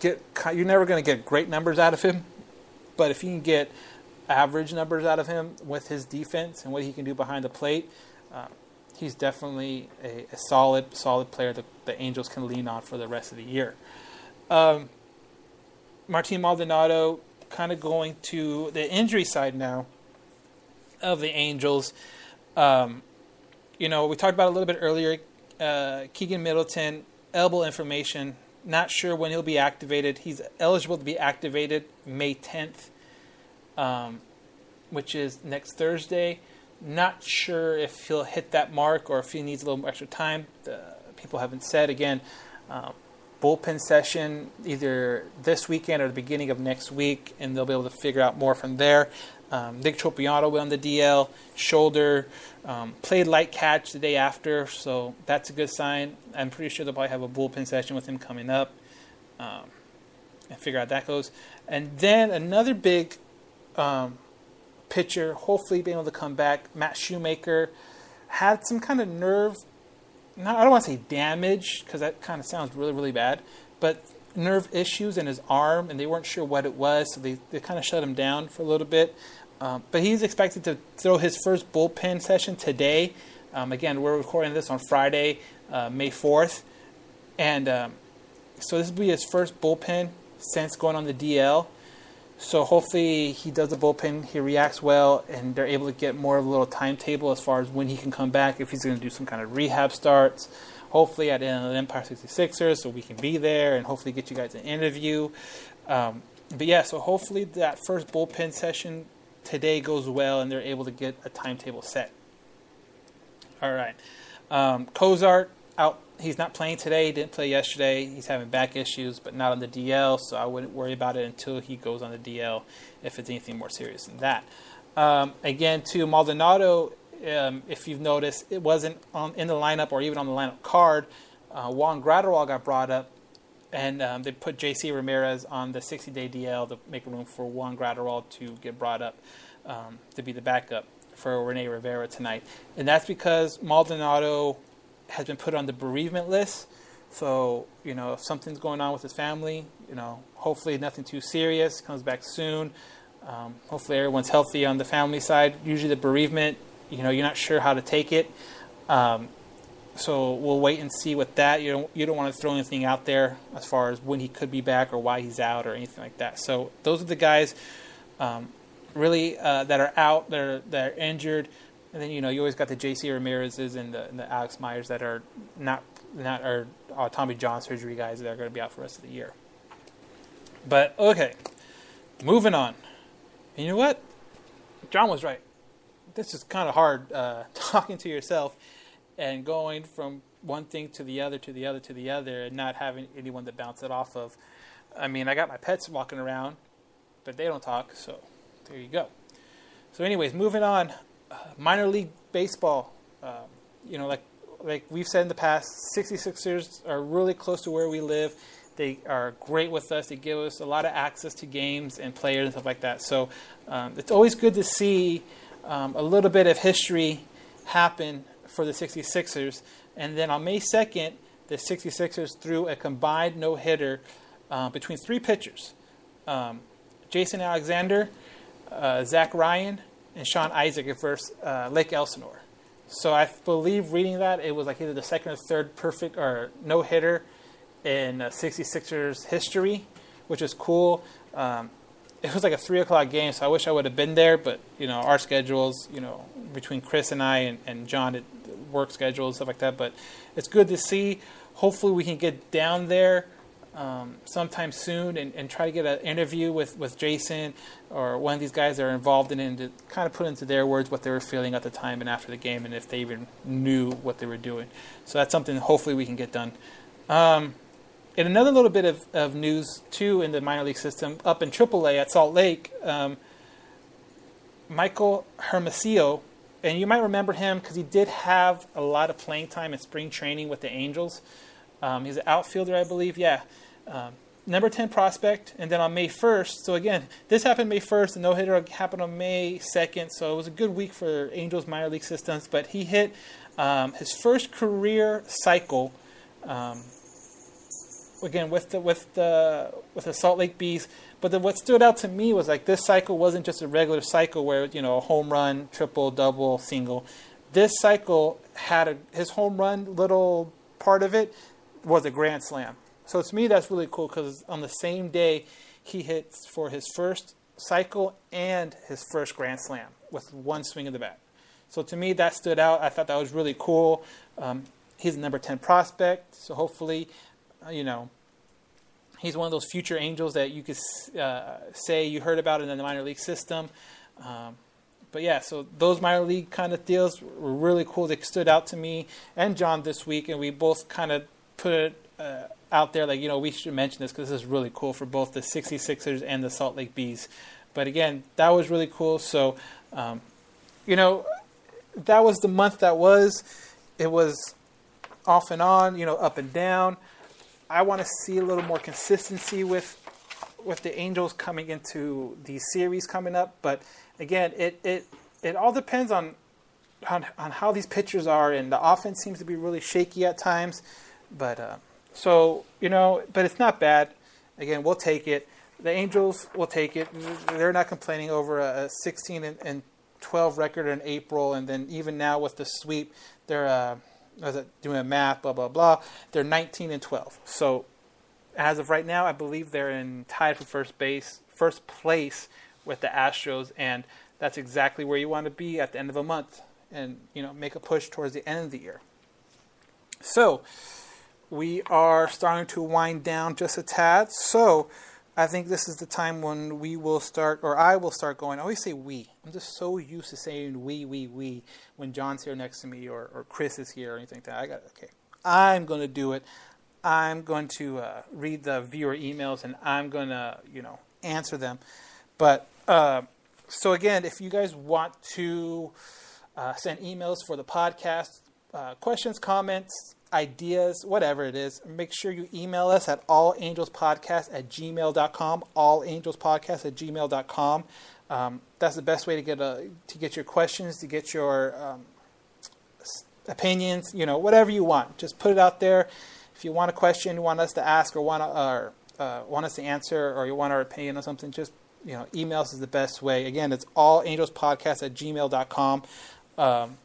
get. You're never going to get great numbers out of him, but if you can get average numbers out of him with his defense and what he can do behind the plate, uh, he's definitely a, a, solid, solid player that the Angels can lean on for the rest of the year. Um, Martin Maldonado, kind of going to the injury side now of the Angels. Um, you know, we talked about a little bit earlier. Uh, Keynan Middleton, elbow inflammation not sure when he'll be activated. He's eligible to be activated May 10th, um, which is next Thursday. Not sure if he'll hit that mark or if he needs a little extra time. The, people haven't said. Again, um, bullpen session either this weekend or the beginning of next week, and they'll be able to figure out more from there. Um, Nick Tropeano on the DL, shoulder, um, played light catch the day after, so that's a good sign. I'm pretty sure they'll probably have a bullpen session with him coming up um, and figure out that goes. And then another big um, pitcher, hopefully being able to come back, Matt Shoemaker, had some kind of nerve, not, I don't want to say damage, because that kind of sounds really, really bad, but nerve issues in his arm, and they weren't sure what it was, so they, they kind of shut him down for a little bit. Um, but he's expected to throw his first bullpen session today. Um, again, we're recording this on Friday, uh, May 4th. And um, so this will be his first bullpen since going on the DL. So hopefully he does the bullpen, he reacts well, and they're able to get more of a little timetable as far as when he can come back, if he's going to do some kind of rehab starts. Hopefully at the Empire 66ers, so we can be there and hopefully get you guys an interview. Um, but yeah, so hopefully that first bullpen session today goes well and they're able to get a timetable set. All right. Um, Cozart out. He's not playing today. He didn't play yesterday. He's having back issues, but not on the DL, so I wouldn't worry about it until he goes on the DL if it's anything more serious than that. Um, again, to Maldonado, um, if you've noticed, it wasn't on, in the lineup or even on the lineup card. Uh, Juan Graterol got brought up, and um, they put J.C. Ramirez on the 60-day DL to make room for Juan Graterol to get brought up um, to be the backup for Rene Rivera tonight. And that's because Maldonado has been put on the bereavement list. So, you know, if something's going on with his family, you know, hopefully nothing too serious, comes back soon. Um, hopefully everyone's healthy on the family side. Usually the bereavement, you know, you're not sure how to take it. Um, so we'll wait and see with that. You don't you don't want to throw anything out there as far as when he could be back or why he's out or anything like that. So those are the guys um, really uh, that are out, that are, that are injured. And then you know you always got the J.C. Ramirez's and the, and the Alex Meyers that are not not are uh, Tommy John surgery guys that are going to be out for the rest of the year. But okay, moving on. And you know what? John was right. This is kind of hard uh, talking to yourself and going from one thing to the other to the other to the other and not having anyone to bounce it off of. I mean, I got my pets walking around, but they don't talk, so there you go. So, anyways, moving on. Uh, minor league baseball. Um, you know, like like we've said in the past, 66ers are really close to where we live. They are great with us. They give us a lot of access to games and players and stuff like that. So um, it's always good to see um, a little bit of history happen for the 66ers. And then on May 2nd, the 66ers threw a combined no hitter uh, between three pitchers um, Jason Alexander, uh, Zach Ryan, and Sean Isaac versus uh, Lake Elsinore. So I believe reading that it was like either the second or third perfect or no hitter in uh, 66ers history, which is cool. Um, it was like a three o'clock game, so I wish I would have been there. But you know, our schedules, you know, between Chris and I and, and John, it, work schedules stuff like that. But it's good to see. Hopefully, we can get down there um, sometime soon and, and try to get an interview with, with Jason or one of these guys that are involved in it and to kind of put into their words what they were feeling at the time and after the game and if they even knew what they were doing. So that's something hopefully we can get done. Um, and another little bit of, of news, too, in the minor league system, up in AAA at Salt Lake, um, Michael Hermosillo, and you might remember him because he did have a lot of playing time in spring training with the Angels. Um, he's an outfielder, I believe. Yeah. Um, number 10 prospect. And then on May 1st, so again, this happened May 1st. The no hitter happened on May 2nd. So it was a good week for Angels minor league systems. But he hit um, his first career cycle. Again with the with the with the Salt Lake Bees. But what stood out to me was like this cycle wasn't just a regular cycle where you know a home run, triple, double, single. This cycle had a, his home run little part of it was a grand slam. So to me, that's really cool because on the same day, he hits for his first cycle and his first grand slam with one swing of the bat. So to me, that stood out. I thought that was really cool. Um, he's a number 10 prospect, so hopefully, you know, he's one of those future angels that you could uh, say you heard about in the minor league system. Um, but yeah, so those minor league kind of deals were really cool. They stood out to me and John this week, and we both kind of put uh, out there, like you know, we should mention this because this is really cool for both the 66ers and the Salt Lake Bees. But again, that was really cool. So, um, you know, that was the month that was. It was off and on, you know, up and down. I want to see a little more consistency with with the Angels coming into the series coming up. But again, it it it all depends on on, on how these pitchers are, and the offense seems to be really shaky at times. But uh, so you know, but it's not bad. Again, we'll take it. The Angels will take it. They're not complaining over a, 16 and, and 12 record in April, and then even now with the sweep, they're uh, doing a math, blah blah blah. They're 19 and 12. So as of right now, I believe they're in tied for first base, first place with the Astros, and that's exactly where you want to be at the end of a month, and you know make a push towards the end of the year. So we are starting to wind down just a tad. So I think this is the time when we will start, or I will start going. I always say we. I'm just so used to saying we, we, we when John's here next to me or, or Chris is here or anything like that. I got okay. I'm going to do it. I'm going to uh, read the viewer emails and I'm going to, you know, answer them. But uh, so again, if you guys want to uh, send emails for the podcast, uh, questions, comments, ideas, whatever it is, make sure you email us at allangelspodcast at gmail.com, allangelspodcast at gmail.com. Um, that's the best way to get a, to get your questions, to get your um, opinions, you know, whatever you want. Just put it out there. If you want a question, you want us to ask, or want, or, uh, want us to answer, or you want our opinion on something, just you know, emails is the best way. Again, it's allangelspodcast at gmail.com. Um,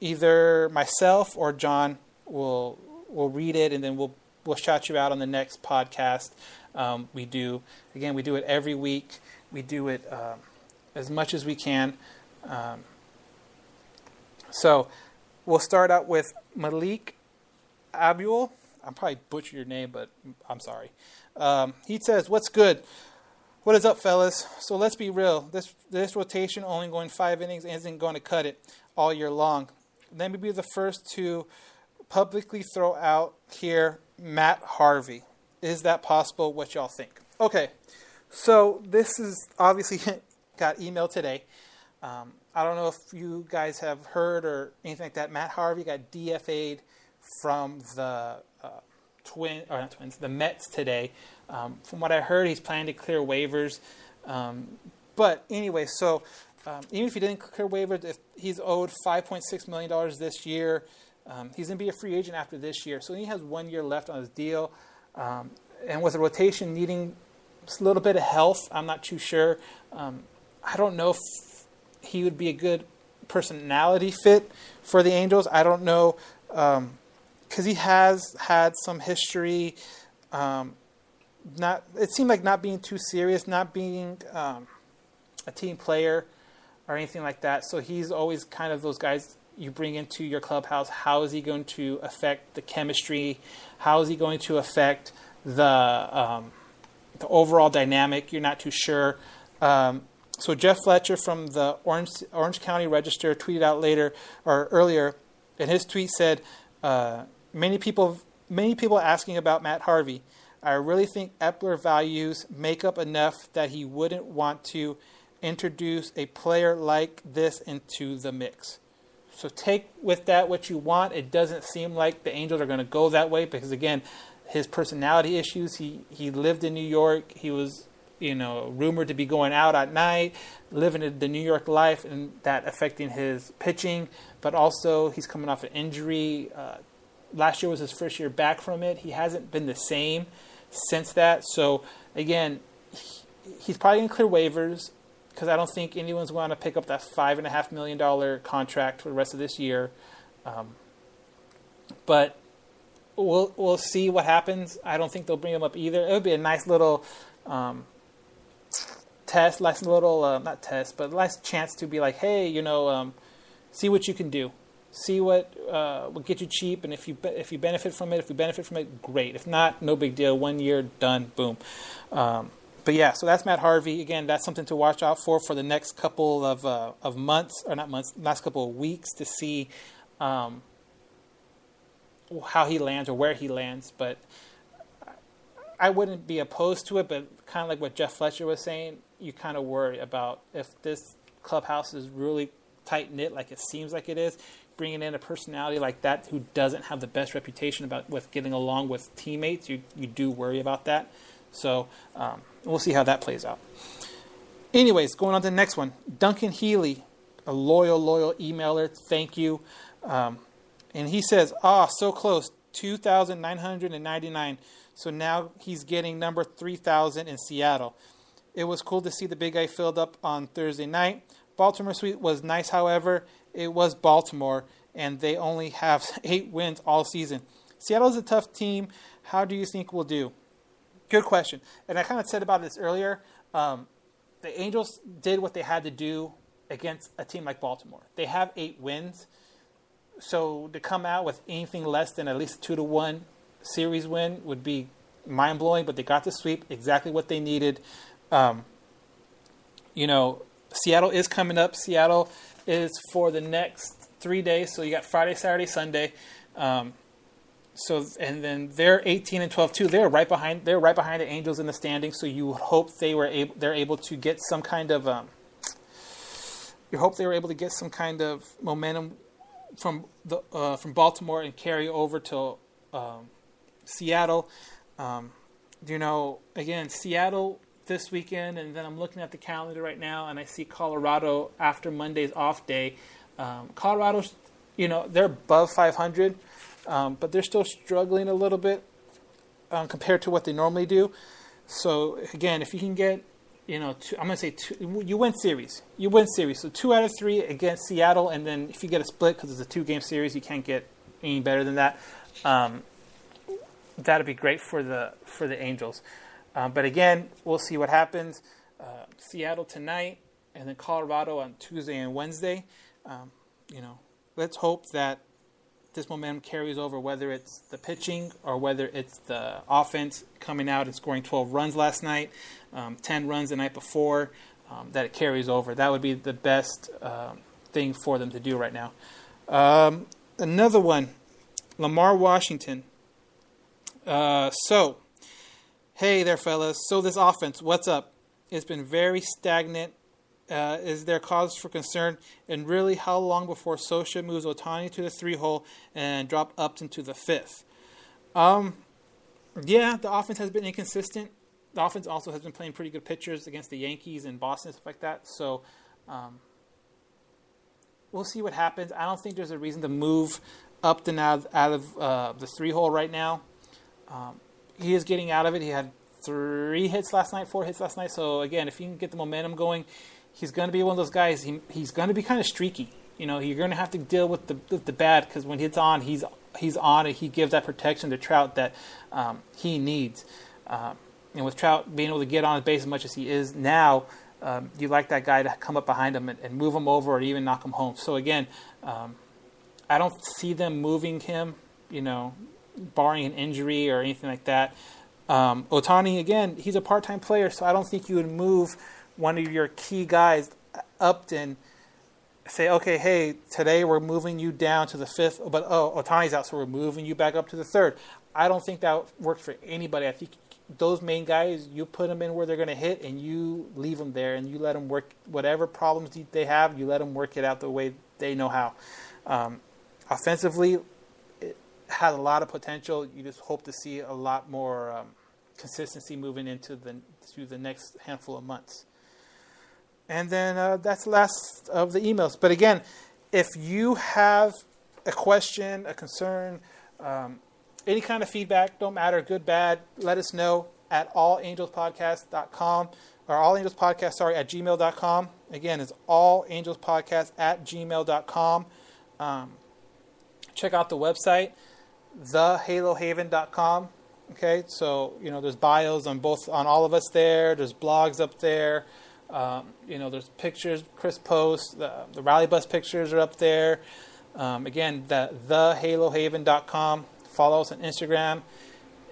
either myself or John will we'll read it, and then we'll we'll shout you out on the next podcast. Um, we do again. We do it every week. We do it um, as much as we can. Um, so we'll start out with Malik Abul. I'm probably butchered your name, but I'm sorry. Um, he says, "What's good? What is up, fellas? So let's be real. This this rotation only going five innings isn't going to cut it all year long. Let me be the first to publicly throw out here Matt Harvey. Is that possible? What y'all think? Okay, so this is obviously got emailed today. Um, I don't know if you guys have heard or anything like that. Matt Harvey got DFA'd from the uh, twin or not twins, the Mets today. Um, from what I heard, he's planning to clear waivers. Um, but anyway, so um, even if he didn't clear waivers, if he's owed 5.6 million dollars this year, um, he's going to be a free agent after this year, so he has one year left on his deal. Um, and with the rotation needing a little bit of health, I'm not too sure. Um, I don't know if he would be a good personality fit for the Angels. I don't know because um, he has had some history. Um, not it seemed like not being too serious, not being um, a team player or anything like that. So he's always kind of those guys you bring into your clubhouse, how is he going to affect the chemistry? How is he going to affect the um, the overall dynamic? You're not too sure. Um, so Jeff Fletcher from the Orange Orange County Register tweeted out later or earlier, and his tweet said, uh, "Many people, many people asking about Matt Harvey. I really think Eppler values makeup enough that he wouldn't want to." introduce a player like this into the mix. So take with that what you want. It doesn't seem like the Angels are going to go that way because again, his personality issues. He he lived in New York. He was you know rumored to be going out at night, living the New York life, and that affecting his pitching. But also he's coming off an injury. Uh, last year was his first year back from it. He hasn't been the same since that. So again, he's probably going to clear waivers because I don't think anyone's going to pick up that five and a half million dollar contract for the rest of this year. Um, but we'll we'll see what happens. I don't think they'll bring him up either. It would be a nice little um, test, nice little uh, not test, but nice chance to be like, hey, you know, um, see what you can do, see what uh, will get you cheap, and if you if you benefit from it, if you benefit from it, great. If not, no big deal. One year, done, boom. Um, but yeah, so that's Matt Harvey. Again, that's something to watch out for for the next couple of uh, of months, or not months, last couple of weeks to see um, how he lands or where he lands, but I wouldn't be opposed to it. But kind of like what Jeff Fletcher was saying, you kind of worry about if this clubhouse is really tight knit, like it seems like it is. Bringing in a personality like that who doesn't have the best reputation about with getting along with teammates, you you do worry about that. So um, we'll see how that plays out. Anyways, going on to the next one. Duncan Healy, a loyal, loyal emailer. Thank you. Um, and he says, ah, so close, 2,999. So now he's getting number 3,000 in Seattle. It was cool to see the big guy filled up on Thursday night. Baltimore Suite was nice, however. It was Baltimore, and they only have eight wins all season. Seattle is a tough team. How do you think we'll do? Good question. And I kind of said about this earlier. Um, the Angels did what they had to do against a team like Baltimore. They have eight wins. So to come out with anything less than at least two to one series win would be mind blowing. But they got the sweep, exactly what they needed. Um, you know, Seattle is coming up. Seattle is for the next three days. So you got Friday, Saturday, Sunday. Um, so and then they're 18 and 12 too. They're right behind. They're right behind the Angels in the standings. So you hope they were able. They're able to get some kind of. Um, you hope they were able to get some kind of momentum from the uh, from Baltimore and carry over to um, Seattle. Um, you know, again, Seattle this weekend, and then I'm looking at the calendar right now, and I see Colorado after Monday's off day. Um, Colorado's, you know, they're above 500 um, but they're still struggling a little bit um, compared to what they normally do. So again, if you can get, you know, two, I'm gonna say two, you win series. You win series. So two out of three against Seattle, and then if you get a split because it's a two-game series, you can't get any better than that. Um, that'd be great for the for the Angels. Um, but again, we'll see what happens. Uh, Seattle tonight, and then Colorado on Tuesday and Wednesday. Um, you know, let's hope that this momentum carries over, whether it's the pitching or whether it's the offense coming out and scoring 12 runs last night, um, 10 runs the night before, um, that it carries over. That would be the best um, thing for them to do right now. Um, another one, Lamar Washington. Uh, so, hey there, fellas. So, this offense, what's up? It's been very stagnant uh, is there cause for concern? And really, how long before Scioscia moves Ohtani to the three hole and drop Upton to the fifth? Um, yeah, the offense has been inconsistent. The offense also has been playing pretty good pitchers against the Yankees and Boston and stuff like that. So um, we'll see what happens. I don't think there's a reason to move Upton out, out of uh, the three hole right now. Um, he is getting out of it. He had three hits last night, four hits last night. So again, if you can get the momentum going, he's going to be one of those guys. He, he's going to be kind of streaky. You know, you're going to have to deal with the with the bad because when he's on, he's he's on and he gives that protection to Trout that um, he needs. Um, and with Trout being able to get on his base as much as he is now, um, you like that guy to come up behind him and, and, move him over or even knock him home. So again, um, I don't see them moving him. You know, barring an injury or anything like that. Um, Ohtani again, he's a part-time player, so I don't think you would move one of your key guys, Upton, say, okay, hey, today we're moving you down to the fifth, but oh, Ohtani's out, so we're moving you back up to the third. I don't think that works for anybody. I think those main guys, you put them in where they're going to hit, and you leave them there, and you let them work whatever problems they have. You let them work it out the way they know how. Um, offensively, it has a lot of potential. You just hope to see a lot more um, consistency moving into the to the next handful of months. And then uh, that's the last of the emails. But again, if you have a question, a concern, um, any kind of feedback, don't matter, good, bad, let us know at allangelspodcast.com or allangelspodcast, sorry, at gmail.com. Again, it's allangelspodcast at gmail.com. Um, check out the website, thehalohaven.com. Okay, so, you know, there's bios on both, on all of us there. There's blogs up there. Um, you know, there's pictures Chris posts. The, the rally bus pictures are up there. Um, again, the thehalohaven.com. Follow us on Instagram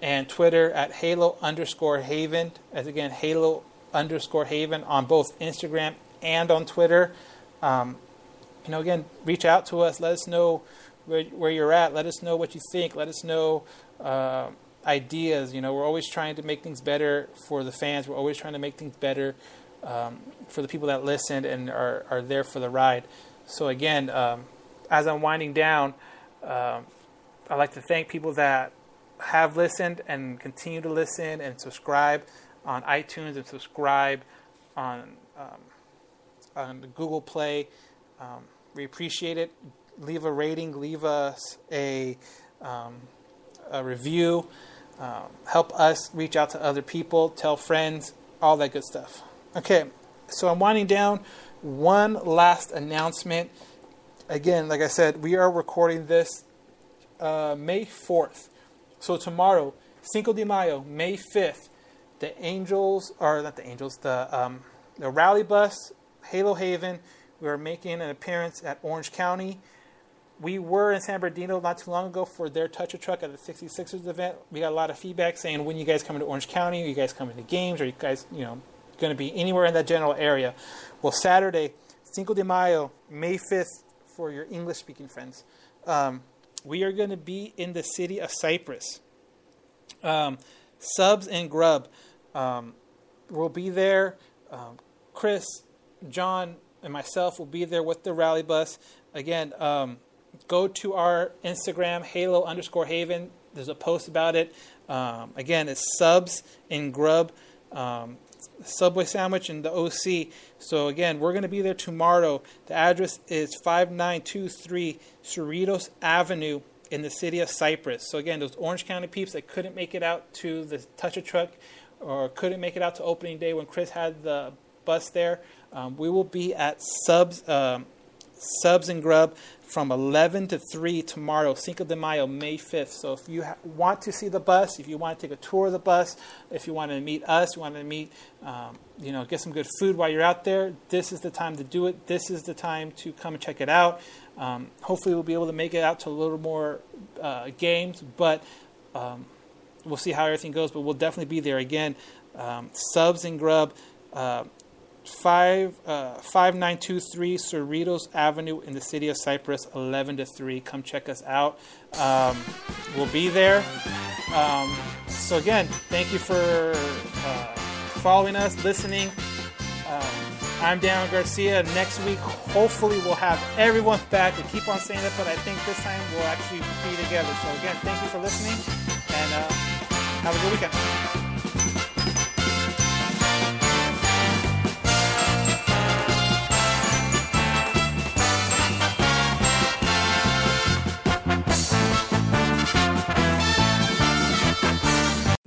and Twitter at halo underscore haven. As again, halo underscore haven on both Instagram and on Twitter. Um, you know, again, reach out to us. Let us know where, where you're at. Let us know what you think. Let us know uh, ideas. You know, we're always trying to make things better for the fans. We're always trying to make things better um, for the people that listened and are, are there for the ride. So again, um, as I'm winding down, um, I'd like to thank people that have listened and continue to listen and subscribe on iTunes and subscribe on um, on Google Play. Um, we appreciate it. Leave a rating. Leave us a a review. Help us reach out to other people. Tell friends. All that good stuff. Okay, so I'm winding down. One last announcement. Again, like I said, we are recording this uh, May 4th. So tomorrow, Cinco de Mayo, May 5th, the Angels, or not the Angels, the, um, the rally bus, Halo Haven, we are making an appearance at Orange County. We were in San Bernardino not too long ago for their Touch a Truck at the 66ers event. We got a lot of feedback saying, when you guys coming to Orange County? Are you guys coming to games? Are you guys, you know, going to be anywhere in that general area? Well, Saturday, Cinco de Mayo, May 5th, for your English speaking friends. Um, we are going to be in the city of Cypress. Um, subs and Grub um, will be there. Um, Chris, John, and myself will be there with the rally bus. Again, um, go to our Instagram, Halo underscore Haven. There's a post about it. Um, again, it's subs and Grub. Um, Subway sandwich and the OC. So again, we're going to be there tomorrow. The address is 5923 Cerritos Avenue in the city of Cypress. So again, those Orange County peeps that couldn't make it out to the Touch a Truck or couldn't make it out to opening day when Chris had the bus there, um, we will be at Subs um, Subs and Grub from 11 to 3 tomorrow, Cinco de Mayo, May 5th. So if you ha- want to see the bus, if you want to take a tour of the bus, if you want to meet us, you want to meet, um, you know, get some good food while you're out there, this is the time to do it. This is the time to come and check it out. Um, hopefully, we'll be able to make it out to a little more uh, games, but um, we'll see how everything goes. But we'll definitely be there again. Um, subs and Grub. Uh, uh, five nine two three Cerritos Avenue in the city of Cypress, eleven to three. Come check us out. Um, we'll be there. Um, so again, thank you for uh, following us, listening. Um, I'm Daniel Garcia. Next week, hopefully, we'll have everyone back. We keep on saying that, but I think this time we'll actually be together. So again, thank you for listening, and uh, have a good weekend.